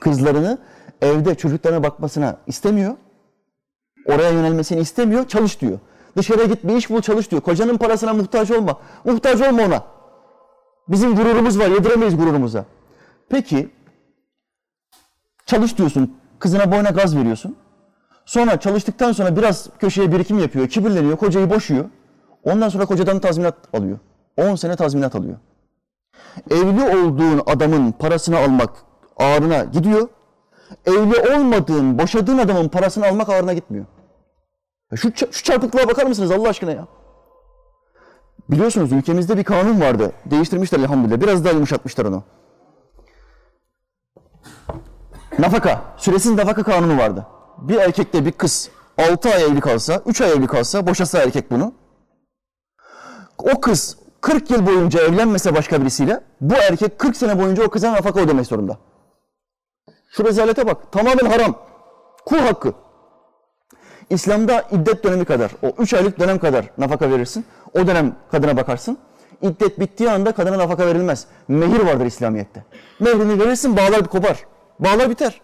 Kızlarını evde çocuklarına bakmasına istemiyor. Oraya yönelmesini istemiyor, çalış diyor. Dışarıya git bir iş bul çalış diyor. Kocanın parasına muhtaç olma. Muhtaç olma ona. Bizim gururumuz var, yediremeyiz gururumuza. Peki, çalış diyorsun, kızına boyuna gaz veriyorsun. Sonra çalıştıktan sonra biraz köşeye birikim yapıyor, kibirleniyor, kocayı boşuyor. Ondan sonra kocadan tazminat alıyor. 10 sene tazminat alıyor. Evli olduğun adamın parasını almak ağrına gidiyor. Evli olmadığın, boşadığın adamın parasını almak ağrına gitmiyor. Şu, şu çarpıklığa bakar mısınız Allah aşkına ya? Biliyorsunuz ülkemizde bir kanun vardı. Değiştirmişler elhamdülillah. Biraz daha yumuşatmışlar onu. Nafaka. Süresiz nafaka kanunu vardı. Bir erkekle bir kız 6 ay evli kalsa, 3 ay evli kalsa, boşasa erkek bunu. O kız 40 yıl boyunca evlenmese başka birisiyle, bu erkek 40 sene boyunca o kıza nafaka ödemek zorunda. Şu rezalete bak. Tamamen haram. Kul hakkı. İslam'da iddet dönemi kadar, o 3 aylık dönem kadar nafaka verirsin. O dönem kadına bakarsın. İddet bittiği anda kadına nafaka verilmez. Mehir vardır İslamiyet'te. Mehrini verirsin bağlar kopar. Bağlar biter.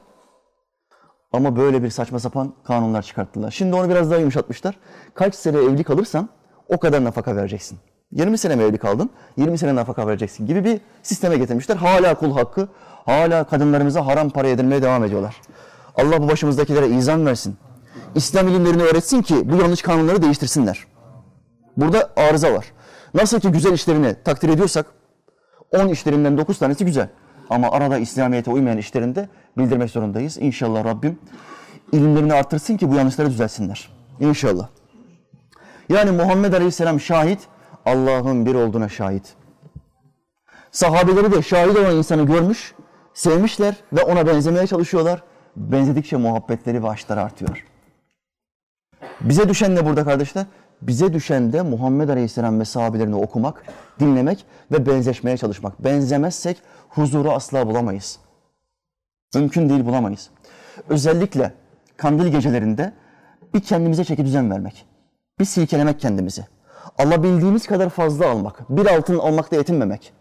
Ama böyle bir saçma sapan kanunlar çıkarttılar. Şimdi onu biraz daha yumuşatmışlar. Kaç sene evli kalırsan o kadar nafaka vereceksin. 20 sene mi evli kaldın? 20 sene nafaka vereceksin gibi bir sisteme getirmişler. Hala kul hakkı, hala kadınlarımıza haram para yedirmeye devam ediyorlar. Allah bu başımızdakilere izan versin. İslam ilimlerini öğretsin ki bu yanlış kanunları değiştirsinler. Burada arıza var. Nasıl ki güzel işlerini takdir ediyorsak 10 işlerinden 9 tanesi güzel. Ama arada İslamiyet'e uymayan işlerinde bildirmek zorundayız. İnşallah Rabbim ilimlerini artırsın ki bu yanlışları düzelsinler. İnşallah. Yani Muhammed Aleyhisselam şahit, Allah'ın bir olduğuna şahit. Sahabeleri de şahit olan insanı görmüş, sevmişler ve ona benzemeye çalışıyorlar. Benzedikçe muhabbetleri ve aşkları artıyor. Bize düşen ne burada kardeşler? Bize düşen de Muhammed Aleyhisselam ve sahabelerini okumak, dinlemek ve benzeşmeye çalışmak. Benzemezsek huzuru asla bulamayız. Mümkün değil bulamayız. Özellikle kandil gecelerinde bir kendimize çeki düzen vermek. Bir silkelemek kendimizi. Alabildiğimiz kadar fazla almak. Bir altın almakta yetinmemek.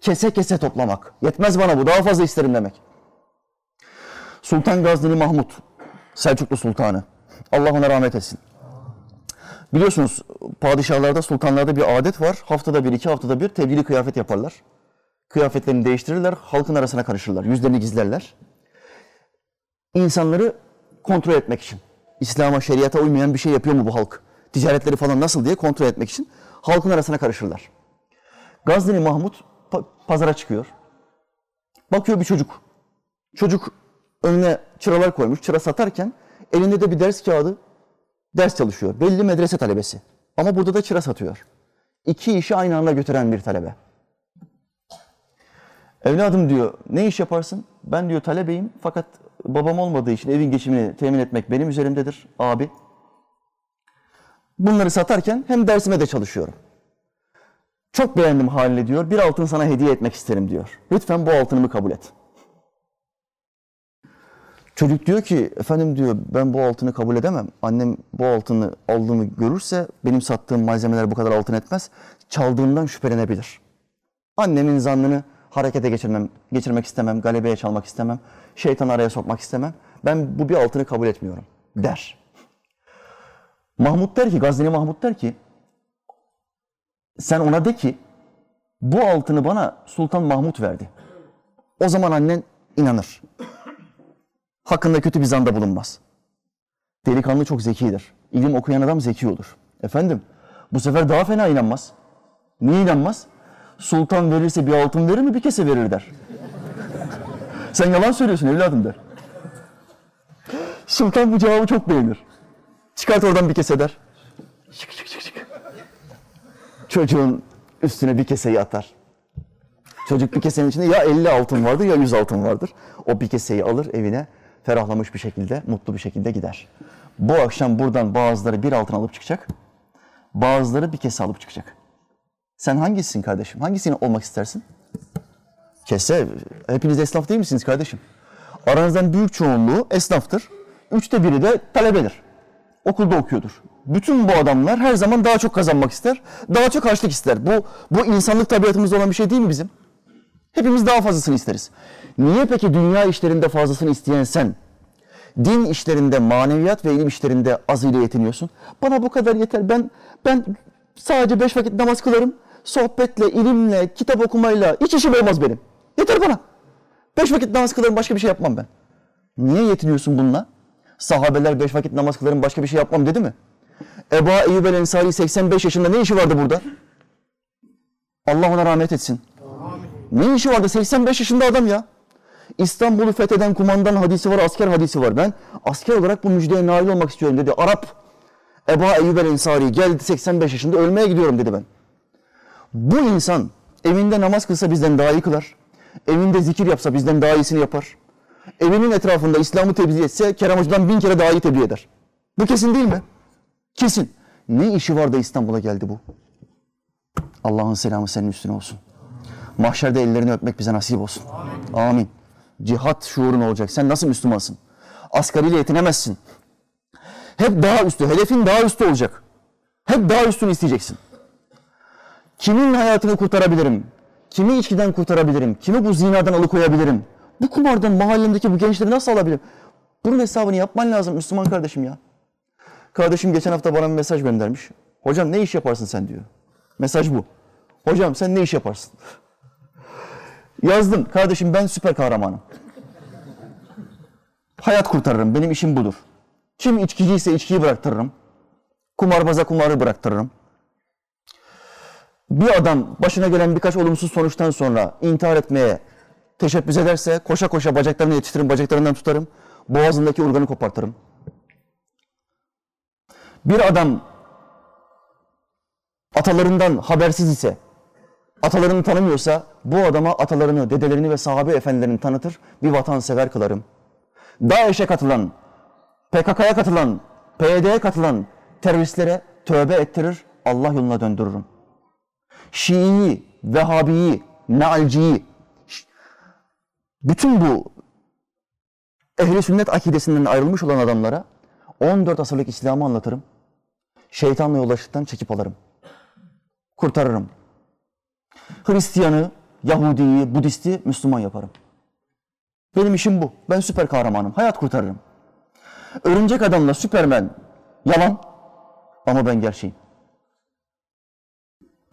Kese kese toplamak. Yetmez bana bu daha fazla isterim demek. Sultan Gazneli Mahmut, Selçuklu Sultanı. Allah ona rahmet etsin. Biliyorsunuz padişahlarda, sultanlarda bir adet var. Haftada bir, iki haftada bir tebdili kıyafet yaparlar. Kıyafetlerini değiştirirler, halkın arasına karışırlar, yüzlerini gizlerler. İnsanları kontrol etmek için. İslam'a, şeriata uymayan bir şey yapıyor mu bu halk? Ticaretleri falan nasıl diye kontrol etmek için halkın arasına karışırlar. Gazneli Mahmut pa- pazara çıkıyor. Bakıyor bir çocuk. Çocuk önüne çıralar koymuş. Çıra satarken elinde de bir ders kağıdı ders çalışıyor. Belli medrese talebesi. Ama burada da çıra satıyor. İki işi aynı anda götüren bir talebe. Evladım diyor, ne iş yaparsın? Ben diyor talebeyim fakat babam olmadığı için evin geçimini temin etmek benim üzerimdedir abi. Bunları satarken hem dersime de çalışıyorum. Çok beğendim halini diyor. Bir altın sana hediye etmek isterim diyor. Lütfen bu altınımı kabul et. Çocuk diyor ki efendim diyor ben bu altını kabul edemem. Annem bu altını aldığımı görürse benim sattığım malzemeler bu kadar altın etmez. Çaldığımdan şüphelenebilir. Annemin zannını harekete geçirmem, geçirmek istemem, galebeye çalmak istemem, şeytanı araya sokmak istemem. Ben bu bir altını kabul etmiyorum der. Mahmut der ki, Gazneli Mahmut der ki, sen ona de ki, bu altını bana Sultan Mahmut verdi. O zaman annen inanır. Hakkında kötü bir zanda bulunmaz. Delikanlı çok zekidir. İlim okuyan adam zeki olur. Efendim, bu sefer daha fena inanmaz. Niye inanmaz? Sultan verirse bir altın verir mi bir kese verir der. Sen yalan söylüyorsun evladım der. Sultan bu cevabı çok beğenir. Çıkart oradan bir kese der. Şık şık şık şık. Çocuğun üstüne bir keseyi atar. Çocuk bir kesenin içinde ya 50 altın vardır ya 100 altın vardır. O bir keseyi alır evine ferahlamış bir şekilde, mutlu bir şekilde gider. Bu akşam buradan bazıları bir altın alıp çıkacak. Bazıları bir kese alıp çıkacak. Sen hangisisin kardeşim? Hangisini olmak istersin? Kese. Hepiniz esnaf değil misiniz kardeşim? Aranızdan büyük çoğunluğu esnaftır. Üçte biri de talebedir. Okulda okuyordur. Bütün bu adamlar her zaman daha çok kazanmak ister. Daha çok harçlık ister. Bu, bu insanlık tabiatımızda olan bir şey değil mi bizim? Hepimiz daha fazlasını isteriz. Niye peki dünya işlerinde fazlasını isteyen sen, din işlerinde, maneviyat ve ilim işlerinde azıyla yetiniyorsun? Bana bu kadar yeter. Ben ben sadece beş vakit namaz kılarım. Sohbetle, ilimle, kitap okumayla hiç işim olmaz benim. Yeter bana. Beş vakit namaz kılarım, başka bir şey yapmam ben. Niye yetiniyorsun bununla? Sahabeler beş vakit namaz kılarım, başka bir şey yapmam dedi mi? Ebu Eyyub el Ensari 85 yaşında ne işi vardı burada? Allah ona rahmet etsin. Ne işi vardı? 85 yaşında adam ya. İstanbul'u fetheden kumandan hadisi var, asker hadisi var. Ben asker olarak bu müjdeye nail olmak istiyorum dedi. Arap Ebu Eyyub el Ensari geldi 85 yaşında ölmeye gidiyorum dedi ben. Bu insan evinde namaz kılsa bizden daha iyi kılar. Evinde zikir yapsa bizden daha iyisini yapar. Evinin etrafında İslam'ı tebliğ etse Kerem Hoca'dan bin kere daha iyi tebliğ eder. Bu kesin değil mi? Kesin. Ne işi var da İstanbul'a geldi bu? Allah'ın selamı senin üstüne olsun. Mahşerde ellerini öpmek bize nasip olsun. Amin. Amin. Cihat şuurun olacak. Sen nasıl Müslümansın? Asgariyle yetinemezsin. Hep daha üstü, hedefin daha üstü olacak. Hep daha üstünü isteyeceksin. Kimin hayatını kurtarabilirim? Kimi içkiden kurtarabilirim? Kimi bu zinadan alıkoyabilirim? Bu kumardan mahallemdeki bu gençleri nasıl alabilirim? Bunun hesabını yapman lazım Müslüman kardeşim ya. Kardeşim geçen hafta bana bir mesaj göndermiş. Hocam ne iş yaparsın sen diyor. Mesaj bu. Hocam sen ne iş yaparsın? Yazdım. Kardeşim ben süper kahramanım. Hayat kurtarırım. Benim işim budur. Kim içkiciyse içkiyi bıraktırırım. Kumarbaza kumarı bıraktırırım. Bir adam başına gelen birkaç olumsuz sonuçtan sonra intihar etmeye teşebbüs ederse koşa koşa bacaklarını yetiştiririm, bacaklarından tutarım. Boğazındaki organı kopartırım. Bir adam atalarından habersiz ise, atalarını tanımıyorsa bu adama atalarını, dedelerini ve sahabe efendilerini tanıtır, bir vatansever kılarım. DAEŞ'e katılan, PKK'ya katılan, PYD'ye katılan teröristlere tövbe ettirir, Allah yoluna döndürürüm. Şii'yi, Vehhabi'yi, Mealci'yi, bütün bu ehli sünnet akidesinden ayrılmış olan adamlara 14 asırlık İslam'ı anlatırım. Şeytanla yoldaşlıktan çekip alırım. kurtarırım. Hristiyanı, Yahudiyi, Budisti Müslüman yaparım. Benim işim bu. Ben süper kahramanım. Hayat kurtarırım. Örümcek adamla Süpermen yalan ama ben gerçeğim.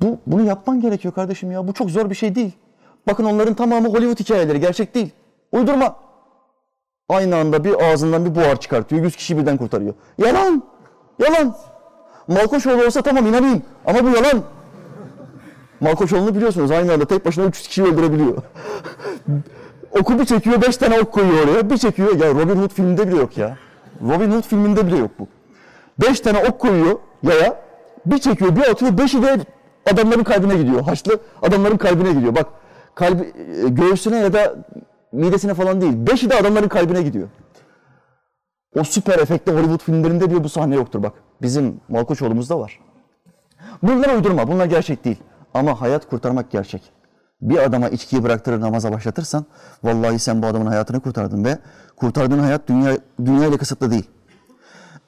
Bu, bunu yapman gerekiyor kardeşim ya. Bu çok zor bir şey değil. Bakın onların tamamı Hollywood hikayeleri. Gerçek değil. Uydurma. Aynı anda bir ağzından bir buhar çıkartıyor. Yüz kişi birden kurtarıyor. Yalan. Yalan. Malkoçoğlu olsa tamam inanayım. Ama bu yalan. Malkoçoğlu'nu biliyorsunuz. Aynı anda tek başına 300 kişiyi öldürebiliyor. Oku bir çekiyor, beş tane ok koyuyor oraya. Bir çekiyor. Ya Robin Hood filminde bile yok ya. Robin Hood filminde bile yok bu. Beş tane ok koyuyor yaya. Bir çekiyor, bir atıyor. Beşi de adamların kalbine gidiyor. Haçlı adamların kalbine gidiyor. Bak kalbi, e, göğsüne ya da midesine falan değil. Beşi de adamların kalbine gidiyor. O süper efektli Hollywood filmlerinde diyor bu sahne yoktur bak. Bizim Malkoçoğlu'muzda var. Bunlar uydurma, bunlar gerçek değil. Ama hayat kurtarmak gerçek. Bir adama içkiyi bıraktırır namaza başlatırsan vallahi sen bu adamın hayatını kurtardın ve kurtardığın hayat dünya, dünya ile kısıtlı değil.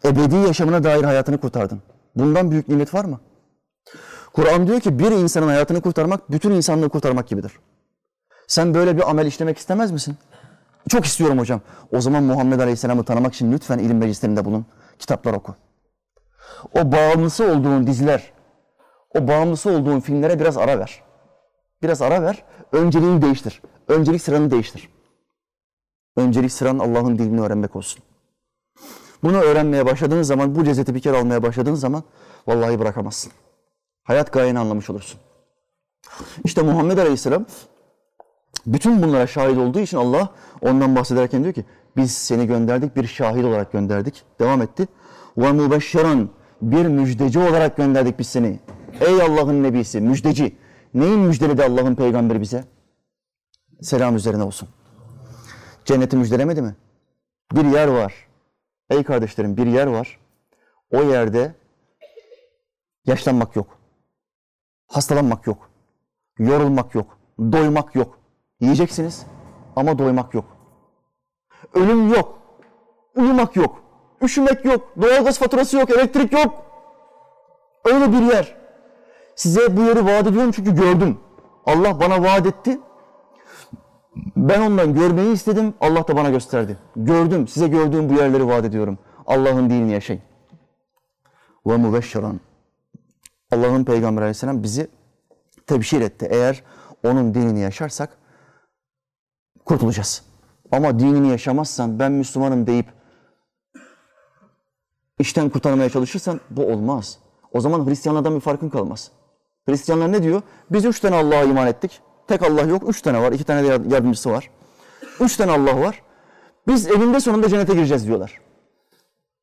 Ebedi yaşamına dair hayatını kurtardın. Bundan büyük nimet var mı? Kur'an diyor ki bir insanın hayatını kurtarmak bütün insanlığı kurtarmak gibidir. Sen böyle bir amel işlemek istemez misin? Çok istiyorum hocam. O zaman Muhammed Aleyhisselam'ı tanımak için lütfen ilim meclislerinde bulun. Kitaplar oku. O bağımlısı olduğun diziler, o bağımlısı olduğun filmlere biraz ara ver. Biraz ara ver. Önceliğini değiştir. Öncelik sıranı değiştir. Öncelik sıran Allah'ın dilini öğrenmek olsun. Bunu öğrenmeye başladığınız zaman, bu cezeti bir kere almaya başladığınız zaman vallahi bırakamazsın. Hayat gayeni anlamış olursun. İşte Muhammed Aleyhisselam bütün bunlara şahit olduğu için Allah ondan bahsederken diyor ki biz seni gönderdik bir şahit olarak gönderdik. Devam etti. Ve mubeşşeran bir müjdeci olarak gönderdik biz seni. Ey Allah'ın nebisi, müjdeci. Neyin müjdeledi Allah'ın peygamberi bize? Selam üzerine olsun. Cenneti müjdelemedi mi? Bir yer var. Ey kardeşlerim bir yer var. O yerde yaşlanmak yok. Hastalanmak yok. Yorulmak yok. Doymak yok. Yiyeceksiniz ama doymak yok. Ölüm yok. Uyumak yok. Üşümek yok. Doğalgaz faturası yok. Elektrik yok. Öyle bir yer. Size bu yeri vaat ediyorum çünkü gördüm. Allah bana vaat etti. Ben ondan görmeyi istedim. Allah da bana gösterdi. Gördüm. Size gördüğüm bu yerleri vaat ediyorum. Allah'ın dinini yaşayın. Ve mübeşşeran. Allah'ın Peygamber Aleyhisselam bizi tebşir etti. Eğer onun dinini yaşarsak kurtulacağız. Ama dinini yaşamazsan ben Müslümanım deyip işten kurtarmaya çalışırsan bu olmaz. O zaman Hristiyanlardan bir farkın kalmaz. Hristiyanlar ne diyor? Biz üç tane Allah'a iman ettik. Tek Allah yok, üç tane var. iki tane de yardımcısı var. Üç tane Allah var. Biz elinde sonunda cennete gireceğiz diyorlar.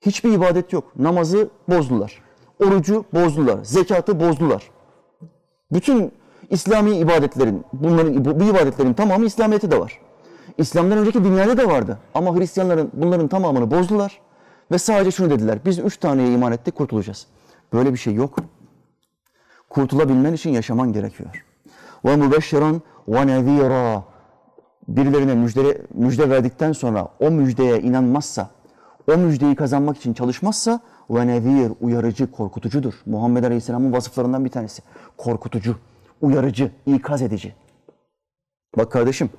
Hiçbir ibadet yok. Namazı bozdular. Orucu bozdular. Zekatı bozdular. Bütün İslami ibadetlerin, bunların bu ibadetlerin tamamı İslamiyet'te de var. İslam'dan önceki dünyada da vardı. Ama Hristiyanların bunların tamamını bozdular ve sadece şunu dediler. Biz üç taneye iman ettik, kurtulacağız. Böyle bir şey yok. Kurtulabilmen için yaşaman gerekiyor. Ve mübeşşiran ve nezira. Birilerine müjde, müjde verdikten sonra o müjdeye inanmazsa, o müjdeyi kazanmak için çalışmazsa ve nezir, uyarıcı, korkutucudur. Muhammed Aleyhisselam'ın vasıflarından bir tanesi. Korkutucu, uyarıcı, ikaz edici. Bak kardeşim,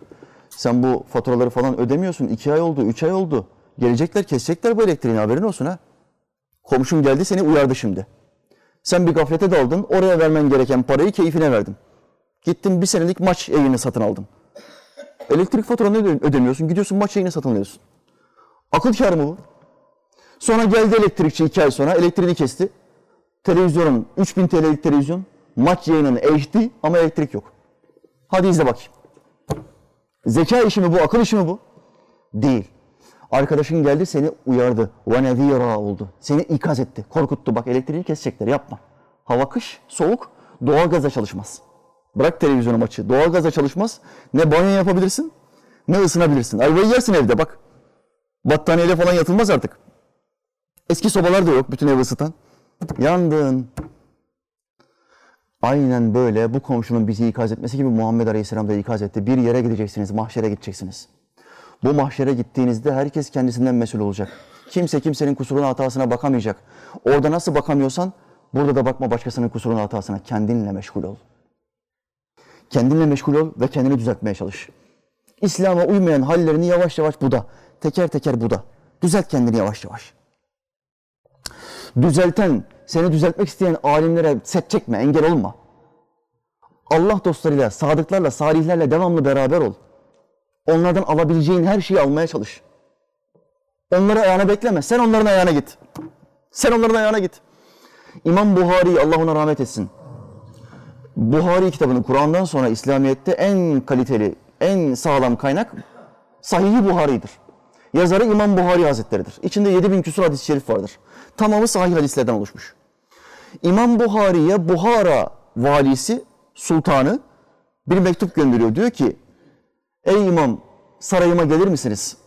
sen bu faturaları falan ödemiyorsun. İki ay oldu, üç ay oldu. Gelecekler, kesecekler bu elektriğini haberin olsun ha. Komşun geldi seni uyardı şimdi. Sen bir gaflete daldın, oraya vermen gereken parayı keyfine verdin. Gittin bir senelik maç evini satın aldın. Elektrik faturanı ödemiyorsun, gidiyorsun maç evini satın alıyorsun. Akıl kârı mı bu? Sonra geldi elektrikçi iki ay sonra, elektriğini kesti. Televizyonun 3000 TL'lik televizyon, maç yayının HD ama elektrik yok. Hadi izle bakayım. Zeka işi mi bu, akıl işi mi bu? Değil. Arkadaşın geldi seni uyardı. وَنَذ۪يرًا oldu. Seni ikaz etti, korkuttu. Bak elektriği kesecekler, yapma. Hava kış, soğuk, doğalgazla çalışmaz. Bırak televizyonu maçı, doğalgazla çalışmaz. Ne banyo yapabilirsin, ne ısınabilirsin. Ayvayı yersin evde bak. Battaniyeyle falan yatılmaz artık. Eski sobalar da yok bütün evi ısıtan. Yandın. Aynen böyle bu komşunun bizi ikaz etmesi gibi Muhammed Aleyhisselam da ikaz etti. Bir yere gideceksiniz, mahşere gideceksiniz. Bu mahşere gittiğinizde herkes kendisinden mesul olacak. Kimse kimsenin kusuruna hatasına bakamayacak. Orada nasıl bakamıyorsan Burada da bakma başkasının kusuruna hatasına. Kendinle meşgul ol. Kendinle meşgul ol ve kendini düzeltmeye çalış. İslam'a uymayan hallerini yavaş yavaş buda. Teker teker buda. Düzelt kendini yavaş yavaş. Düzelten, seni düzeltmek isteyen alimlere set çekme, engel olma. Allah dostlarıyla, sadıklarla, salihlerle devamlı beraber ol. Onlardan alabileceğin her şeyi almaya çalış. Onları ayağına bekleme. Sen onların ayağına git. Sen onların ayağına git. İmam Buhari, Allah ona rahmet etsin. Buhari kitabını Kur'an'dan sonra İslamiyet'te en kaliteli, en sağlam kaynak Sahih-i Buhari'dir. Yazarı İmam Buhari Hazretleri'dir. İçinde 7000 küsur hadis-i şerif vardır. Tamamı sahih hadislerden oluşmuş. İmam Buhari'ye Buhara valisi, sultanı bir mektup gönderiyor. Diyor ki, ey imam sarayıma gelir misiniz?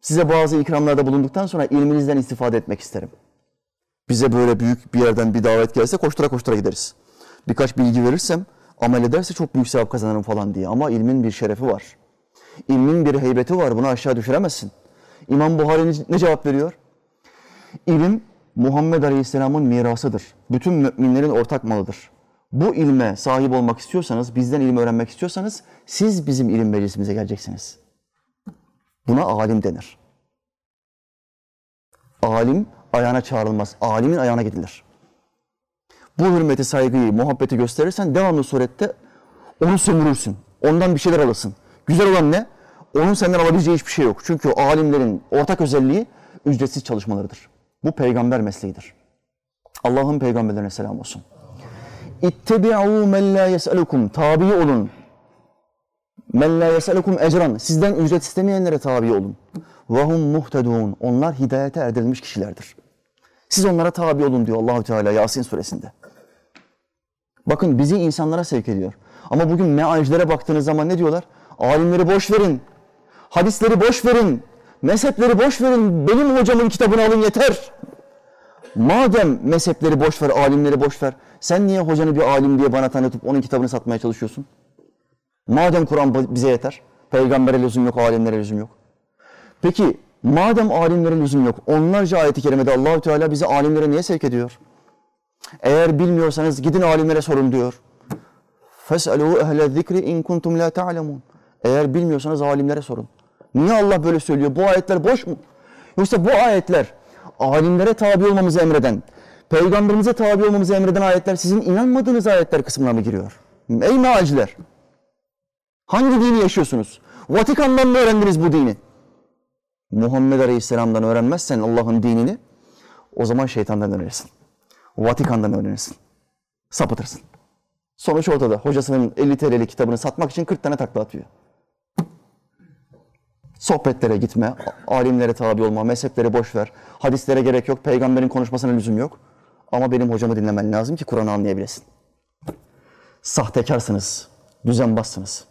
Size bazı ikramlarda bulunduktan sonra ilminizden istifade etmek isterim. Bize böyle büyük bir yerden bir davet gelse koştura koştura gideriz. Birkaç bilgi verirsem amel ederse çok büyük sevap kazanırım falan diye. Ama ilmin bir şerefi var. İlmin bir heybeti var. Bunu aşağı düşüremezsin. İmam Buhari ne cevap veriyor? İlim Muhammed Aleyhisselam'ın mirasıdır. Bütün müminlerin ortak malıdır. Bu ilme sahip olmak istiyorsanız, bizden ilim öğrenmek istiyorsanız siz bizim ilim meclisimize geleceksiniz. Buna alim denir. Alim ayağına çağrılmaz. Alimin ayağına gidilir. Bu hürmeti, saygıyı, muhabbeti gösterirsen devamlı surette onu sömürürsün. Ondan bir şeyler alırsın. Güzel olan ne? Onun senden alabileceği hiçbir şey yok. Çünkü alimlerin ortak özelliği ücretsiz çalışmalarıdır. Bu peygamber mesleğidir. Allah'ın peygamberlerine selam olsun. İttebi'u men la yes'elukum. Tabi olun. Men la yes'elukum ecran. Sizden ücret istemeyenlere tabi olun. Ve hum muhtedun. Onlar hidayete erdirilmiş kişilerdir. Siz onlara tabi olun diyor Allahu Teala Yasin suresinde. Bakın bizi insanlara sevk ediyor. Ama bugün mealcilere baktığınız zaman ne diyorlar? Alimleri boş verin. Hadisleri boş verin. Mezhepleri boş verin. Benim hocamın kitabını alın yeter. Madem mezhepleri boş ver, alimleri boş ver. Sen niye hocanı bir alim diye bana tanıtıp onun kitabını satmaya çalışıyorsun? Madem Kur'an bize yeter. Peygambere lüzum yok, alimlere lüzum yok. Peki madem alimlere lüzum yok, onlarca ayeti kerimede Allahü Teala bizi alimlere niye sevk ediyor? Eğer bilmiyorsanız gidin alimlere sorun diyor. فَاسْأَلُوا اَهْلَ الذِّكْرِ اِنْ كُنْتُمْ لَا تَعْلَمُونَ Eğer bilmiyorsanız alimlere sorun. Niye Allah böyle söylüyor? Bu ayetler boş mu? Yoksa bu ayetler alimlere tabi olmamızı emreden, peygamberimize tabi olmamızı emreden ayetler sizin inanmadığınız ayetler kısmına mı giriyor? Ey mealciler! Hangi dini yaşıyorsunuz? Vatikan'dan mı öğrendiniz bu dini? Muhammed Aleyhisselam'dan öğrenmezsen Allah'ın dinini o zaman şeytandan öğrenirsin. Vatikan'dan öğrenirsin. Sapıtırsın. Sonuç ortada. Hocasının 50 TL'lik kitabını satmak için 40 tane takla atıyor. Sohbetlere gitme, alimlere tabi olma, mezheplere boş ver. Hadislere gerek yok, peygamberin konuşmasına lüzum yok. Ama benim hocamı dinlemen lazım ki Kur'an'ı anlayabilesin. Sahtekarsınız, düzenbazsınız.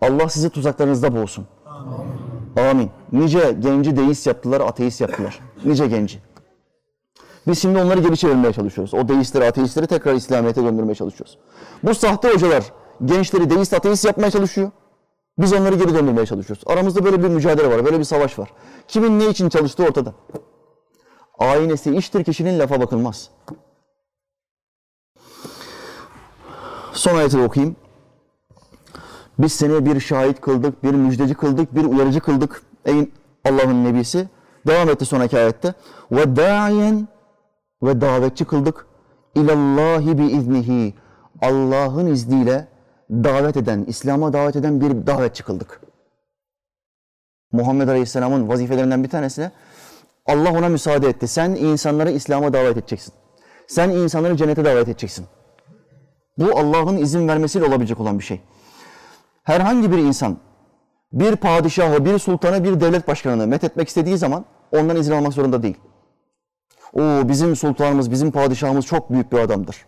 Allah sizi tuzaklarınızda boğsun. Amin. Amin. Nice genci deist yaptılar, ateist yaptılar. Nice genci. Biz şimdi onları geri çevirmeye çalışıyoruz. O deistleri, ateistleri tekrar İslamiyet'e döndürmeye çalışıyoruz. Bu sahte hocalar gençleri deist, ateist yapmaya çalışıyor. Biz onları geri döndürmeye çalışıyoruz. Aramızda böyle bir mücadele var, böyle bir savaş var. Kimin ne için çalıştığı ortada. Aynesi iştir kişinin lafa bakılmaz. Son ayeti okuyayım. Biz seni bir şahit kıldık, bir müjdeci kıldık, bir uyarıcı kıldık. Ey Allah'ın nebisi. Devam etti sonraki ayette. Ve dayen ve davetçi kıldık. İlallahi bi iznihi. Allah'ın izniyle davet eden, İslam'a davet eden bir davetçi kıldık. Muhammed Aleyhisselam'ın vazifelerinden bir tanesine Allah ona müsaade etti. Sen insanları İslam'a davet edeceksin. Sen insanları cennete davet edeceksin. Bu Allah'ın izin vermesiyle olabilecek olan bir şey. Herhangi bir insan bir padişahı, bir sultanı, bir devlet başkanını methetmek istediği zaman ondan izin almak zorunda değil. O bizim sultanımız, bizim padişahımız çok büyük bir adamdır.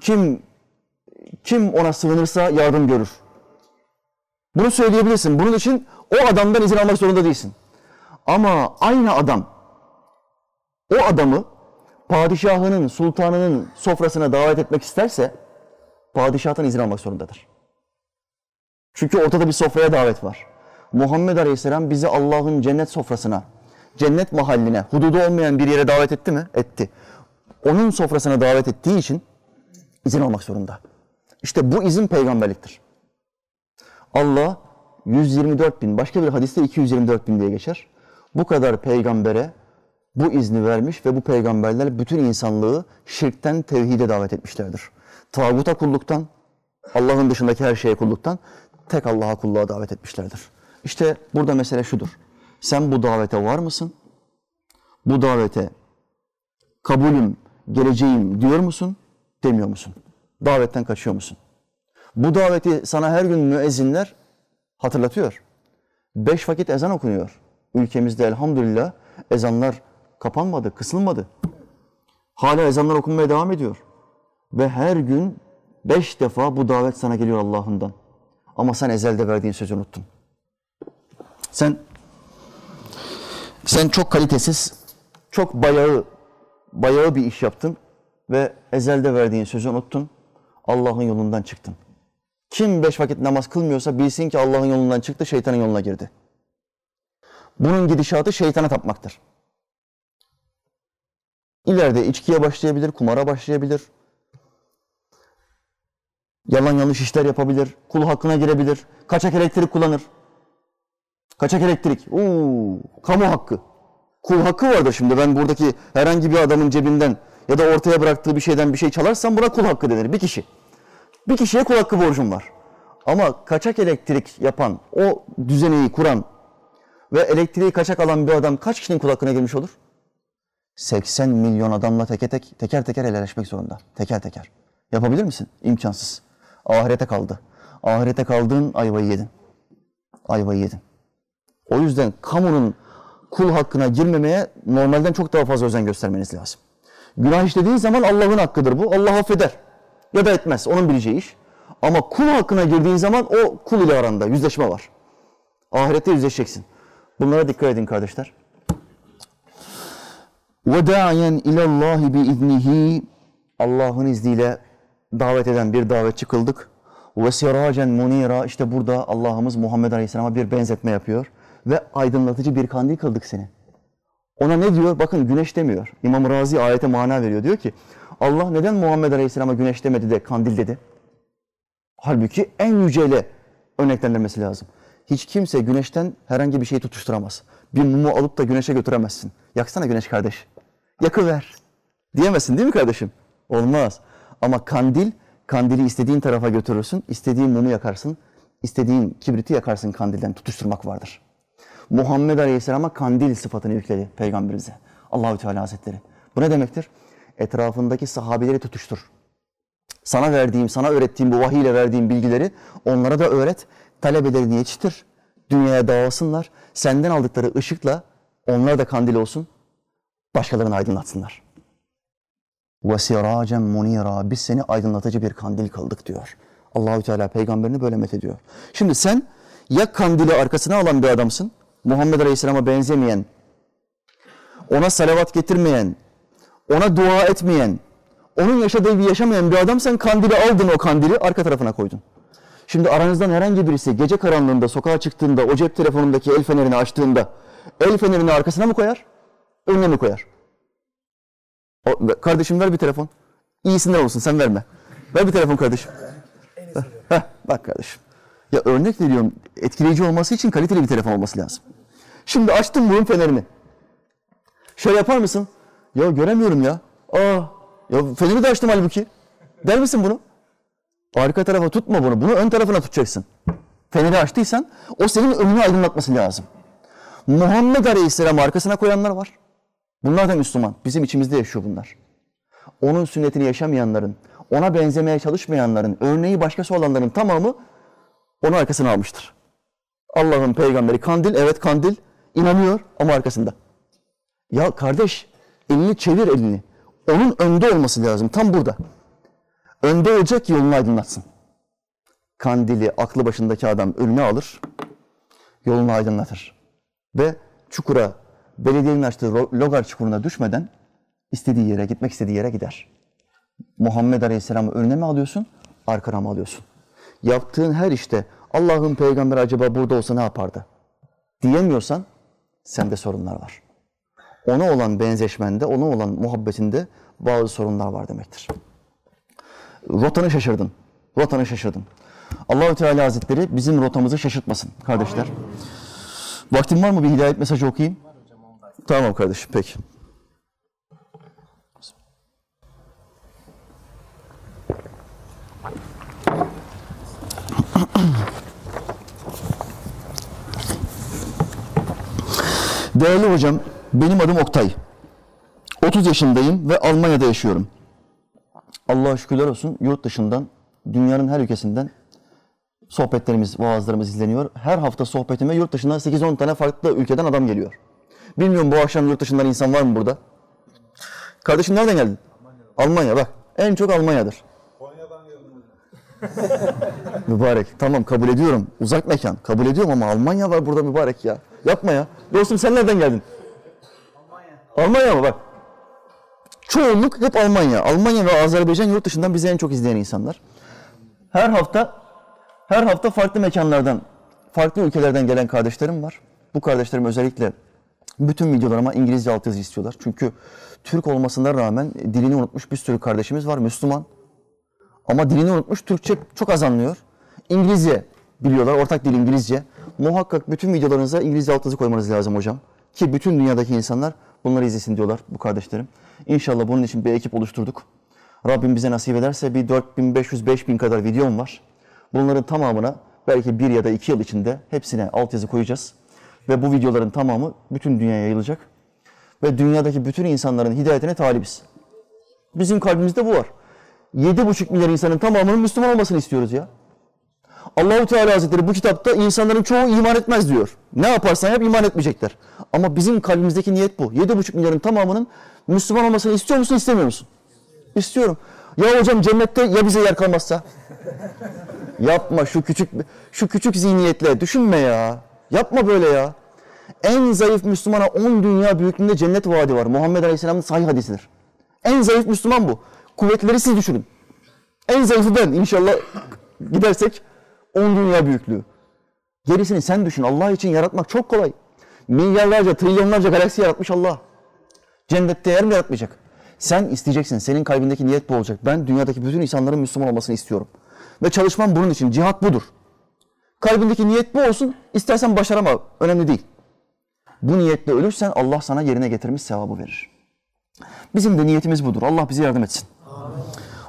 Kim kim ona sığınırsa yardım görür. Bunu söyleyebilirsin. Bunun için o adamdan izin almak zorunda değilsin. Ama aynı adam o adamı padişahının, sultanının sofrasına davet etmek isterse padişahtan izin almak zorundadır. Çünkü ortada bir sofraya davet var. Muhammed Aleyhisselam bizi Allah'ın cennet sofrasına, cennet mahalline, hududu olmayan bir yere davet etti mi? Etti. onun sofrasına davet ettiği için izin almak zorunda. İşte bu izin peygamberliktir. Allah 124 bin, başka bir hadiste 224 bin diye geçer. Bu kadar peygambere bu izni vermiş ve bu peygamberler bütün insanlığı şirkten tevhide davet etmişlerdir. Tağuta kulluktan, Allah'ın dışındaki her şeye kulluktan tek Allah'a kulluğa davet etmişlerdir. İşte burada mesele şudur. Sen bu davete var mısın? Bu davete kabulüm, geleceğim diyor musun? Demiyor musun? Davetten kaçıyor musun? Bu daveti sana her gün müezzinler hatırlatıyor. Beş vakit ezan okunuyor. Ülkemizde elhamdülillah ezanlar kapanmadı, kısılmadı. Hala ezanlar okunmaya devam ediyor. Ve her gün beş defa bu davet sana geliyor Allah'ından. Ama sen ezelde verdiğin sözü unuttun. Sen sen çok kalitesiz, çok bayağı, bayağı bir iş yaptın ve ezelde verdiğin sözü unuttun. Allah'ın yolundan çıktın. Kim beş vakit namaz kılmıyorsa bilsin ki Allah'ın yolundan çıktı, şeytanın yoluna girdi. Bunun gidişatı şeytana tapmaktır. İleride içkiye başlayabilir, kumara başlayabilir. Yalan yanlış işler yapabilir, kul hakkına girebilir, kaçak elektrik kullanır. Kaçak elektrik, uuu, kamu hakkı. Kul hakkı vardır şimdi. Ben buradaki herhangi bir adamın cebinden ya da ortaya bıraktığı bir şeyden bir şey çalarsam buna kul hakkı denir. Bir kişi. Bir kişiye kul hakkı borcum var. Ama kaçak elektrik yapan, o düzeneyi kuran ve elektriği kaçak alan bir adam kaç kişinin kul hakkına girmiş olur? 80 milyon adamla teke tek, teker teker helalleşmek zorunda. Teker teker. Yapabilir misin? İmkansız. Ahirete kaldı. Ahirete kaldığın ayvayı yedin. Ayvayı yedin. O yüzden kamunun kul hakkına girmemeye normalden çok daha fazla özen göstermeniz lazım. Günah işlediğin zaman Allah'ın hakkıdır bu. Allah affeder. Ya da etmez. Onun bileceği iş. Ama kul hakkına girdiğin zaman o kul ile aranda yüzleşme var. Ahirette yüzleşeceksin. Bunlara dikkat edin kardeşler. وَدَاعِيًا اِلَى اللّٰهِ بِاِذْنِهِ Allah'ın izniyle davet eden bir davetçi kıldık. وَسِرَاجًا munira işte burada Allah'ımız Muhammed Aleyhisselam'a bir benzetme yapıyor. Ve aydınlatıcı bir kandil kıldık seni. Ona ne diyor? Bakın güneş demiyor. İmam Razi ayete mana veriyor. Diyor ki Allah neden Muhammed Aleyhisselam'a güneş demedi de kandil dedi? Halbuki en yüceyle örneklendirmesi lazım. Hiç kimse güneşten herhangi bir şey tutuşturamaz. Bir mumu alıp da güneşe götüremezsin. Yaksana güneş kardeş. Yakıver. Diyemezsin değil mi kardeşim? Olmaz. Ama kandil, kandili istediğin tarafa götürürsün, istediğin mumu yakarsın, istediğin kibriti yakarsın kandilden tutuşturmak vardır. Muhammed Aleyhisselam'a kandil sıfatını yükledi peygamberimize. Allahü Teala Hazretleri. Bu ne demektir? Etrafındaki sahabeleri tutuştur. Sana verdiğim, sana öğrettiğim bu vahiy ile verdiğim bilgileri onlara da öğret. Talebelerini yetiştir. Dünyaya dağılsınlar. Senden aldıkları ışıkla onlar da kandil olsun. Başkalarını aydınlatsınlar. وَسِرَاجًا munira Biz seni aydınlatıcı bir kandil kıldık diyor. Allahü Teala peygamberini böyle met ediyor. Şimdi sen ya kandili arkasına alan bir adamsın, Muhammed Aleyhisselam'a benzemeyen, ona salavat getirmeyen, ona dua etmeyen, onun yaşadığı gibi yaşamayan bir adam sen kandili aldın o kandili arka tarafına koydun. Şimdi aranızdan herhangi birisi gece karanlığında sokağa çıktığında o cep telefonundaki el fenerini açtığında el fenerini arkasına mı koyar? Önüne mi koyar? O, kardeşim ver bir telefon. İyisinden olsun sen verme. Ver bir telefon kardeşim. Heh, bak kardeşim. Ya örnek veriyorum etkileyici olması için kaliteli bir telefon olması lazım. Şimdi açtım bunun fenerini. Şöyle yapar mısın? Ya göremiyorum ya. Aa, ya feneri de açtım halbuki. Der misin bunu? Arka tarafa tutma bunu. Bunu ön tarafına tutacaksın. Feneri açtıysan o senin önünü aydınlatması lazım. Muhammed Aleyhisselam arkasına koyanlar var. Bunlar da Müslüman. Bizim içimizde yaşıyor bunlar. Onun sünnetini yaşamayanların, ona benzemeye çalışmayanların, örneği başkası olanların tamamı onu arkasına almıştır. Allah'ın peygamberi kandil, evet kandil, inanıyor ama arkasında. Ya kardeş, elini çevir elini. Onun önde olması lazım, tam burada. Önde olacak yolunu aydınlatsın. Kandili aklı başındaki adam önüne alır, yolunu aydınlatır. Ve çukura, belediyenin açtığı logar çukuruna düşmeden istediği yere, gitmek istediği yere gider. Muhammed Aleyhisselam'ı önüne mi alıyorsun, arkana mı alıyorsun? Yaptığın her işte Allah'ın peygamberi acaba burada olsa ne yapardı? Diyemiyorsan sende sorunlar var. Ona olan benzeşmende, ona olan muhabbetinde bazı sorunlar var demektir. Rotanı şaşırdın. Rotanı şaşırdın. Allahü Teala Hazretleri bizim rotamızı şaşırtmasın kardeşler. Vaktin var mı bir hidayet mesajı okuyayım? Tamam kardeşim peki. Değerli hocam, benim adım Oktay. 30 yaşındayım ve Almanya'da yaşıyorum. Allah'a şükürler olsun yurt dışından, dünyanın her ülkesinden sohbetlerimiz, vaazlarımız izleniyor. Her hafta sohbetime yurt dışından 8-10 tane farklı ülkeden adam geliyor. Bilmiyorum bu akşam yurt dışından insan var mı burada? Kardeşim nereden geldin? Almanya bak. En çok Almanya'dır. Mübarek. Tamam kabul ediyorum. Uzak mekan. Kabul ediyorum ama Almanya var burada mübarek ya. Yapma ya. Dostum sen nereden geldin? Almanya. Almanya mı bak? Çoğunluk hep Almanya. Almanya ve Azerbaycan yurt dışından bizi en çok izleyen insanlar. Her hafta her hafta farklı mekanlardan, farklı ülkelerden gelen kardeşlerim var. Bu kardeşlerim özellikle bütün videolarıma İngilizce altyazı istiyorlar. Çünkü Türk olmasına rağmen dilini unutmuş bir sürü kardeşimiz var. Müslüman. Ama dilini unutmuş, Türkçe çok az anlıyor. İngilizce biliyorlar, ortak dil İngilizce. Muhakkak bütün videolarınıza İngilizce altyazı koymanız lazım hocam. Ki bütün dünyadaki insanlar bunları izlesin diyorlar bu kardeşlerim. İnşallah bunun için bir ekip oluşturduk. Rabbim bize nasip ederse bir 4500-5000 kadar videom var. Bunların tamamına belki bir ya da iki yıl içinde hepsine altyazı koyacağız. Ve bu videoların tamamı bütün dünyaya yayılacak. Ve dünyadaki bütün insanların hidayetine talibiz. Bizim kalbimizde bu var. 7,5 milyar insanın tamamının Müslüman olmasını istiyoruz ya. Allahu Teala Hazretleri bu kitapta insanların çoğu iman etmez diyor. Ne yaparsan yap iman etmeyecekler. Ama bizim kalbimizdeki niyet bu. 7,5 milyarın tamamının Müslüman olmasını istiyor musun, istemiyor musun? İstiyorum. Ya hocam cennette ya bize yer kalmazsa? Yapma şu küçük şu küçük zihniyetle düşünme ya. Yapma böyle ya. En zayıf Müslümana 10 dünya büyüklüğünde cennet vaadi var. Muhammed Aleyhisselam'ın sahih hadisidir. En zayıf Müslüman bu. Kuvvetleri siz düşünün. En zayıfı ben. İnşallah gidersek 10 dünya büyüklüğü. Gerisini sen düşün. Allah için yaratmak çok kolay. Milyarlarca, trilyonlarca galaksi yaratmış Allah. Cennette yer mi yaratmayacak? Sen isteyeceksin. Senin kalbindeki niyet bu olacak. Ben dünyadaki bütün insanların Müslüman olmasını istiyorum. Ve çalışmam bunun için. Cihat budur. Kalbindeki niyet bu olsun. İstersen başarama. Önemli değil. Bu niyetle ölürsen Allah sana yerine getirmiş sevabı verir. Bizim de niyetimiz budur. Allah bize yardım etsin.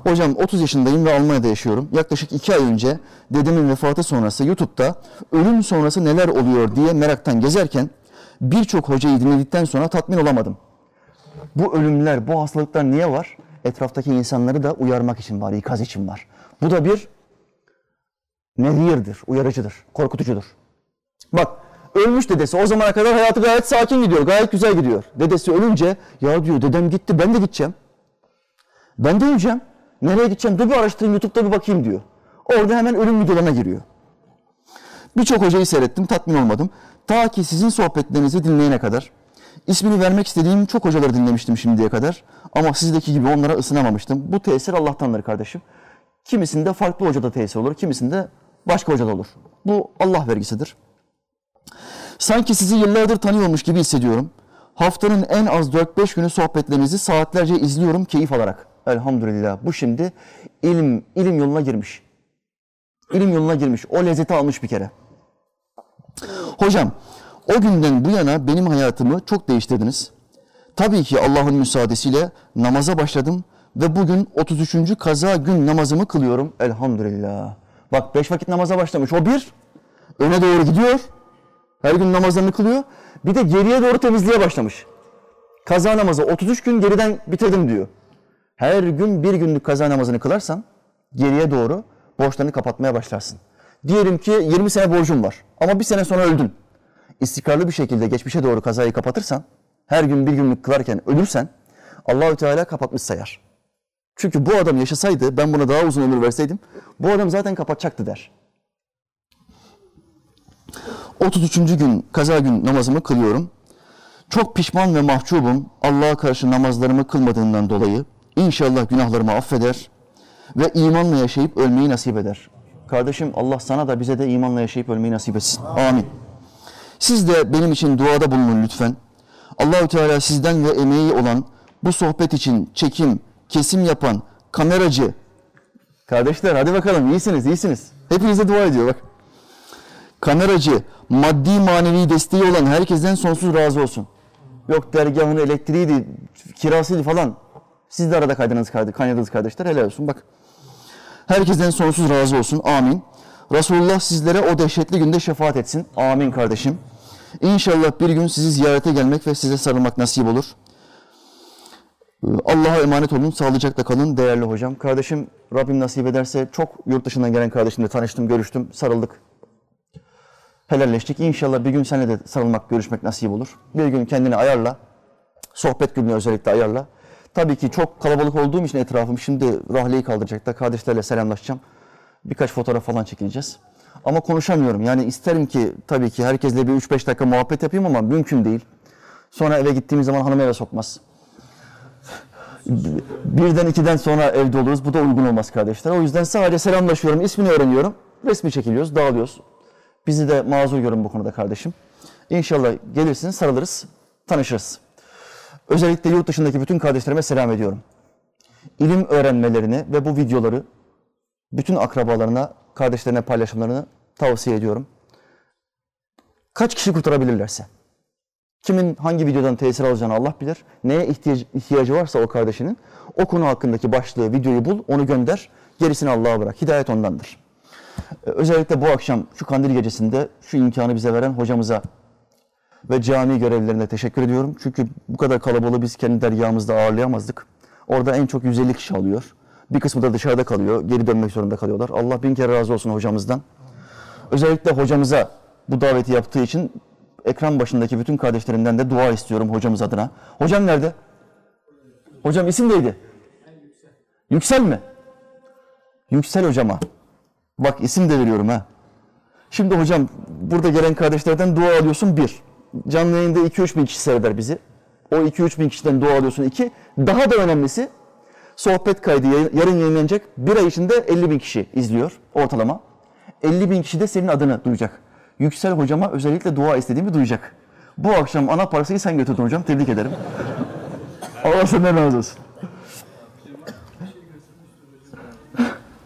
Hocam 30 yaşındayım ve Almanya'da yaşıyorum. Yaklaşık 2 ay önce dedemin vefatı sonrası YouTube'da ölüm sonrası neler oluyor diye meraktan gezerken birçok hocayı dinledikten sonra tatmin olamadım. Bu ölümler, bu hastalıklar niye var? Etraftaki insanları da uyarmak için var, ikaz için var. Bu da bir nezirdir, uyarıcıdır, korkutucudur. Bak ölmüş dedesi o zamana kadar hayatı gayet sakin gidiyor, gayet güzel gidiyor. Dedesi ölünce ya diyor dedem gitti ben de gideceğim. Ben de öleceğim. Nereye gideceğim? Dur bir araştırayım YouTube'da bir bakayım diyor. Orada hemen ölüm videolarına giriyor. Birçok hocayı seyrettim, tatmin olmadım. Ta ki sizin sohbetlerinizi dinleyene kadar. İsmini vermek istediğim çok hocaları dinlemiştim şimdiye kadar. Ama sizdeki gibi onlara ısınamamıştım. Bu tesir Allah'tandır kardeşim. Kimisinde farklı hocada tesir olur, kimisinde başka hocada olur. Bu Allah vergisidir. Sanki sizi yıllardır tanıyormuş gibi hissediyorum. Haftanın en az 4-5 günü sohbetlerinizi saatlerce izliyorum keyif alarak. Elhamdülillah. Bu şimdi ilim ilim yoluna girmiş. İlim yoluna girmiş. O lezzeti almış bir kere. Hocam, o günden bu yana benim hayatımı çok değiştirdiniz. Tabii ki Allah'ın müsaadesiyle namaza başladım ve bugün 33. kaza gün namazımı kılıyorum. Elhamdülillah. Bak beş vakit namaza başlamış. O bir, öne doğru gidiyor. Her gün namazlarını kılıyor. Bir de geriye doğru temizliğe başlamış. Kaza namazı 33 gün geriden bitirdim diyor. Her gün bir günlük kaza namazını kılarsan geriye doğru borçlarını kapatmaya başlarsın. Diyelim ki 20 sene borcun var ama bir sene sonra öldün. İstikrarlı bir şekilde geçmişe doğru kazayı kapatırsan, her gün bir günlük kılarken ölürsen Allahü Teala kapatmış sayar. Çünkü bu adam yaşasaydı, ben buna daha uzun ömür verseydim, bu adam zaten kapatacaktı der. 33. gün, kaza gün namazımı kılıyorum. Çok pişman ve mahcubum Allah'a karşı namazlarımı kılmadığından dolayı. İnşallah günahlarımı affeder ve imanla yaşayıp ölmeyi nasip eder. Kardeşim Allah sana da bize de imanla yaşayıp ölmeyi nasip etsin. Amin. Siz de benim için duada bulunun lütfen. Allahü Teala sizden ve emeği olan bu sohbet için çekim, kesim yapan kameracı, kardeşler hadi bakalım iyisiniz, iyisiniz. Hepinize dua ediyor bak. Kameracı, maddi manevi desteği olan herkesten sonsuz razı olsun. Yok dergahını, elektriğiydi, kirasıydı falan. Siz de arada kaydınız, kaydı- kaynadınız kardeşler. Helal olsun bak. Herkesten sonsuz razı olsun. Amin. Resulullah sizlere o dehşetli günde şefaat etsin. Amin kardeşim. İnşallah bir gün sizi ziyarete gelmek ve size sarılmak nasip olur. Allah'a emanet olun. Sağlıcakla kalın değerli hocam. Kardeşim Rabbim nasip ederse çok yurt dışından gelen kardeşimle tanıştım, görüştüm, sarıldık. Helalleştik. İnşallah bir gün seninle de sarılmak, görüşmek nasip olur. Bir gün kendini ayarla. Sohbet gününü özellikle ayarla. Tabii ki çok kalabalık olduğum için etrafım şimdi rahleyi kaldıracaklar. Kardeşlerle selamlaşacağım. Birkaç fotoğraf falan çekileceğiz. Ama konuşamıyorum. Yani isterim ki tabii ki herkesle bir 3-5 dakika muhabbet yapayım ama mümkün değil. Sonra eve gittiğimiz zaman hanım eve sokmaz. Birden ikiden sonra evde oluruz. Bu da uygun olmaz kardeşler. O yüzden sadece selamlaşıyorum, ismini öğreniyorum. Resmi çekiliyoruz, dağılıyoruz. Bizi de mazur görün bu konuda kardeşim. İnşallah gelirsiniz, sarılırız, tanışırız. Özellikle yurt dışındaki bütün kardeşlerime selam ediyorum. İlim öğrenmelerini ve bu videoları bütün akrabalarına, kardeşlerine paylaşımlarını tavsiye ediyorum. Kaç kişi kurtarabilirlerse. Kimin hangi videodan tesir alacağını Allah bilir. Neye ihtiyacı varsa o kardeşinin o konu hakkındaki başlığı, videoyu bul, onu gönder. Gerisini Allah'a bırak. Hidayet ondandır. Ee, Özellikle bu akşam şu kandil gecesinde şu imkanı bize veren hocamıza ve cami görevlilerine teşekkür ediyorum. Çünkü bu kadar kalabalığı biz kendi dergahımızda ağırlayamazdık. Orada en çok 150 kişi alıyor. Bir kısmı da dışarıda kalıyor. Geri dönmek zorunda kalıyorlar. Allah bin kere razı olsun hocamızdan. Özellikle hocamıza bu daveti yaptığı için ekran başındaki bütün kardeşlerimden de dua istiyorum hocamız adına. Hocam nerede? Hocam isim neydi? Yüksel mi? Yüksel hocama. Bak isim de veriyorum ha. Şimdi hocam burada gelen kardeşlerden dua alıyorsun bir. Canlı yayında 2-3 bin kişi seyreder bizi. O 2-3 bin kişiden dua alıyorsun iki. Daha da önemlisi sohbet kaydı yarın yayınlanacak. Bir ay içinde 50 bin kişi izliyor ortalama. 50 bin kişi de senin adını duyacak. Yüksel hocama özellikle dua istediğimi duyacak. Bu akşam ana parasıyı sen götürdün hocam. Tebrik ederim. Allah senden razı olsun.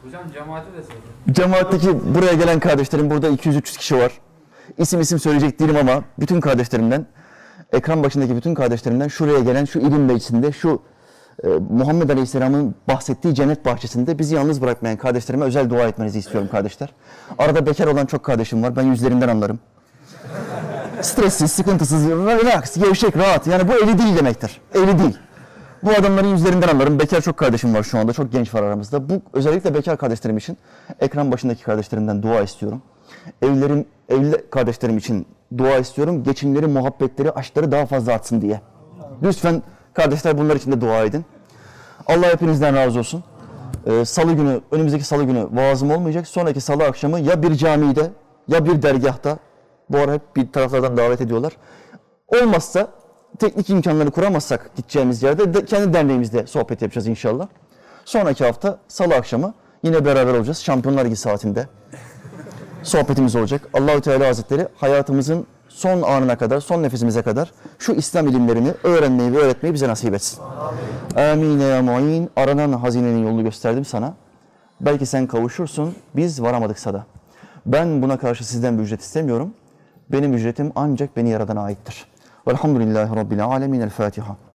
Hocam cemaate de söyle. Cemaatteki buraya gelen kardeşlerim burada 200-300 kişi var. İsim isim söyleyecek değilim ama bütün kardeşlerimden, ekran başındaki bütün kardeşlerimden şuraya gelen şu ilim meclisinde, şu e, Muhammed Aleyhisselam'ın bahsettiği cennet bahçesinde bizi yalnız bırakmayan kardeşlerime özel dua etmenizi istiyorum kardeşler. Arada bekar olan çok kardeşim var. Ben yüzlerinden anlarım. Stressiz, sıkıntısız, relax, gevşek, rahat. Yani bu eli değil demektir. Eli değil. Bu adamların yüzlerinden anlarım. Bekar çok kardeşim var şu anda. Çok genç var aramızda. Bu özellikle bekar kardeşlerim için ekran başındaki kardeşlerimden dua istiyorum. Evlerim, evli kardeşlerim için dua istiyorum. Geçimleri, muhabbetleri, aşkları daha fazla artsın diye. Lütfen kardeşler bunlar için de dua edin. Allah hepinizden razı olsun. Ee, salı günü, önümüzdeki salı günü vaazım olmayacak. Sonraki salı akşamı ya bir camide ya bir dergahta. Bu ara hep bir taraflardan davet ediyorlar. Olmazsa teknik imkanları kuramazsak gideceğimiz yerde de kendi derneğimizde sohbet yapacağız inşallah. Sonraki hafta salı akşamı yine beraber olacağız. Şampiyonlar Ligi saatinde sohbetimiz olacak. Allahü Teala Hazretleri hayatımızın son anına kadar, son nefesimize kadar şu İslam ilimlerini öğrenmeyi ve öğretmeyi bize nasip etsin. Amin ya muin. Aranan hazinenin yolunu gösterdim sana. Belki sen kavuşursun, biz varamadıksa da. Ben buna karşı sizden bir ücret istemiyorum. Benim ücretim ancak beni yaradana aittir. Velhamdülillahi Rabbil alemin. El Fatiha.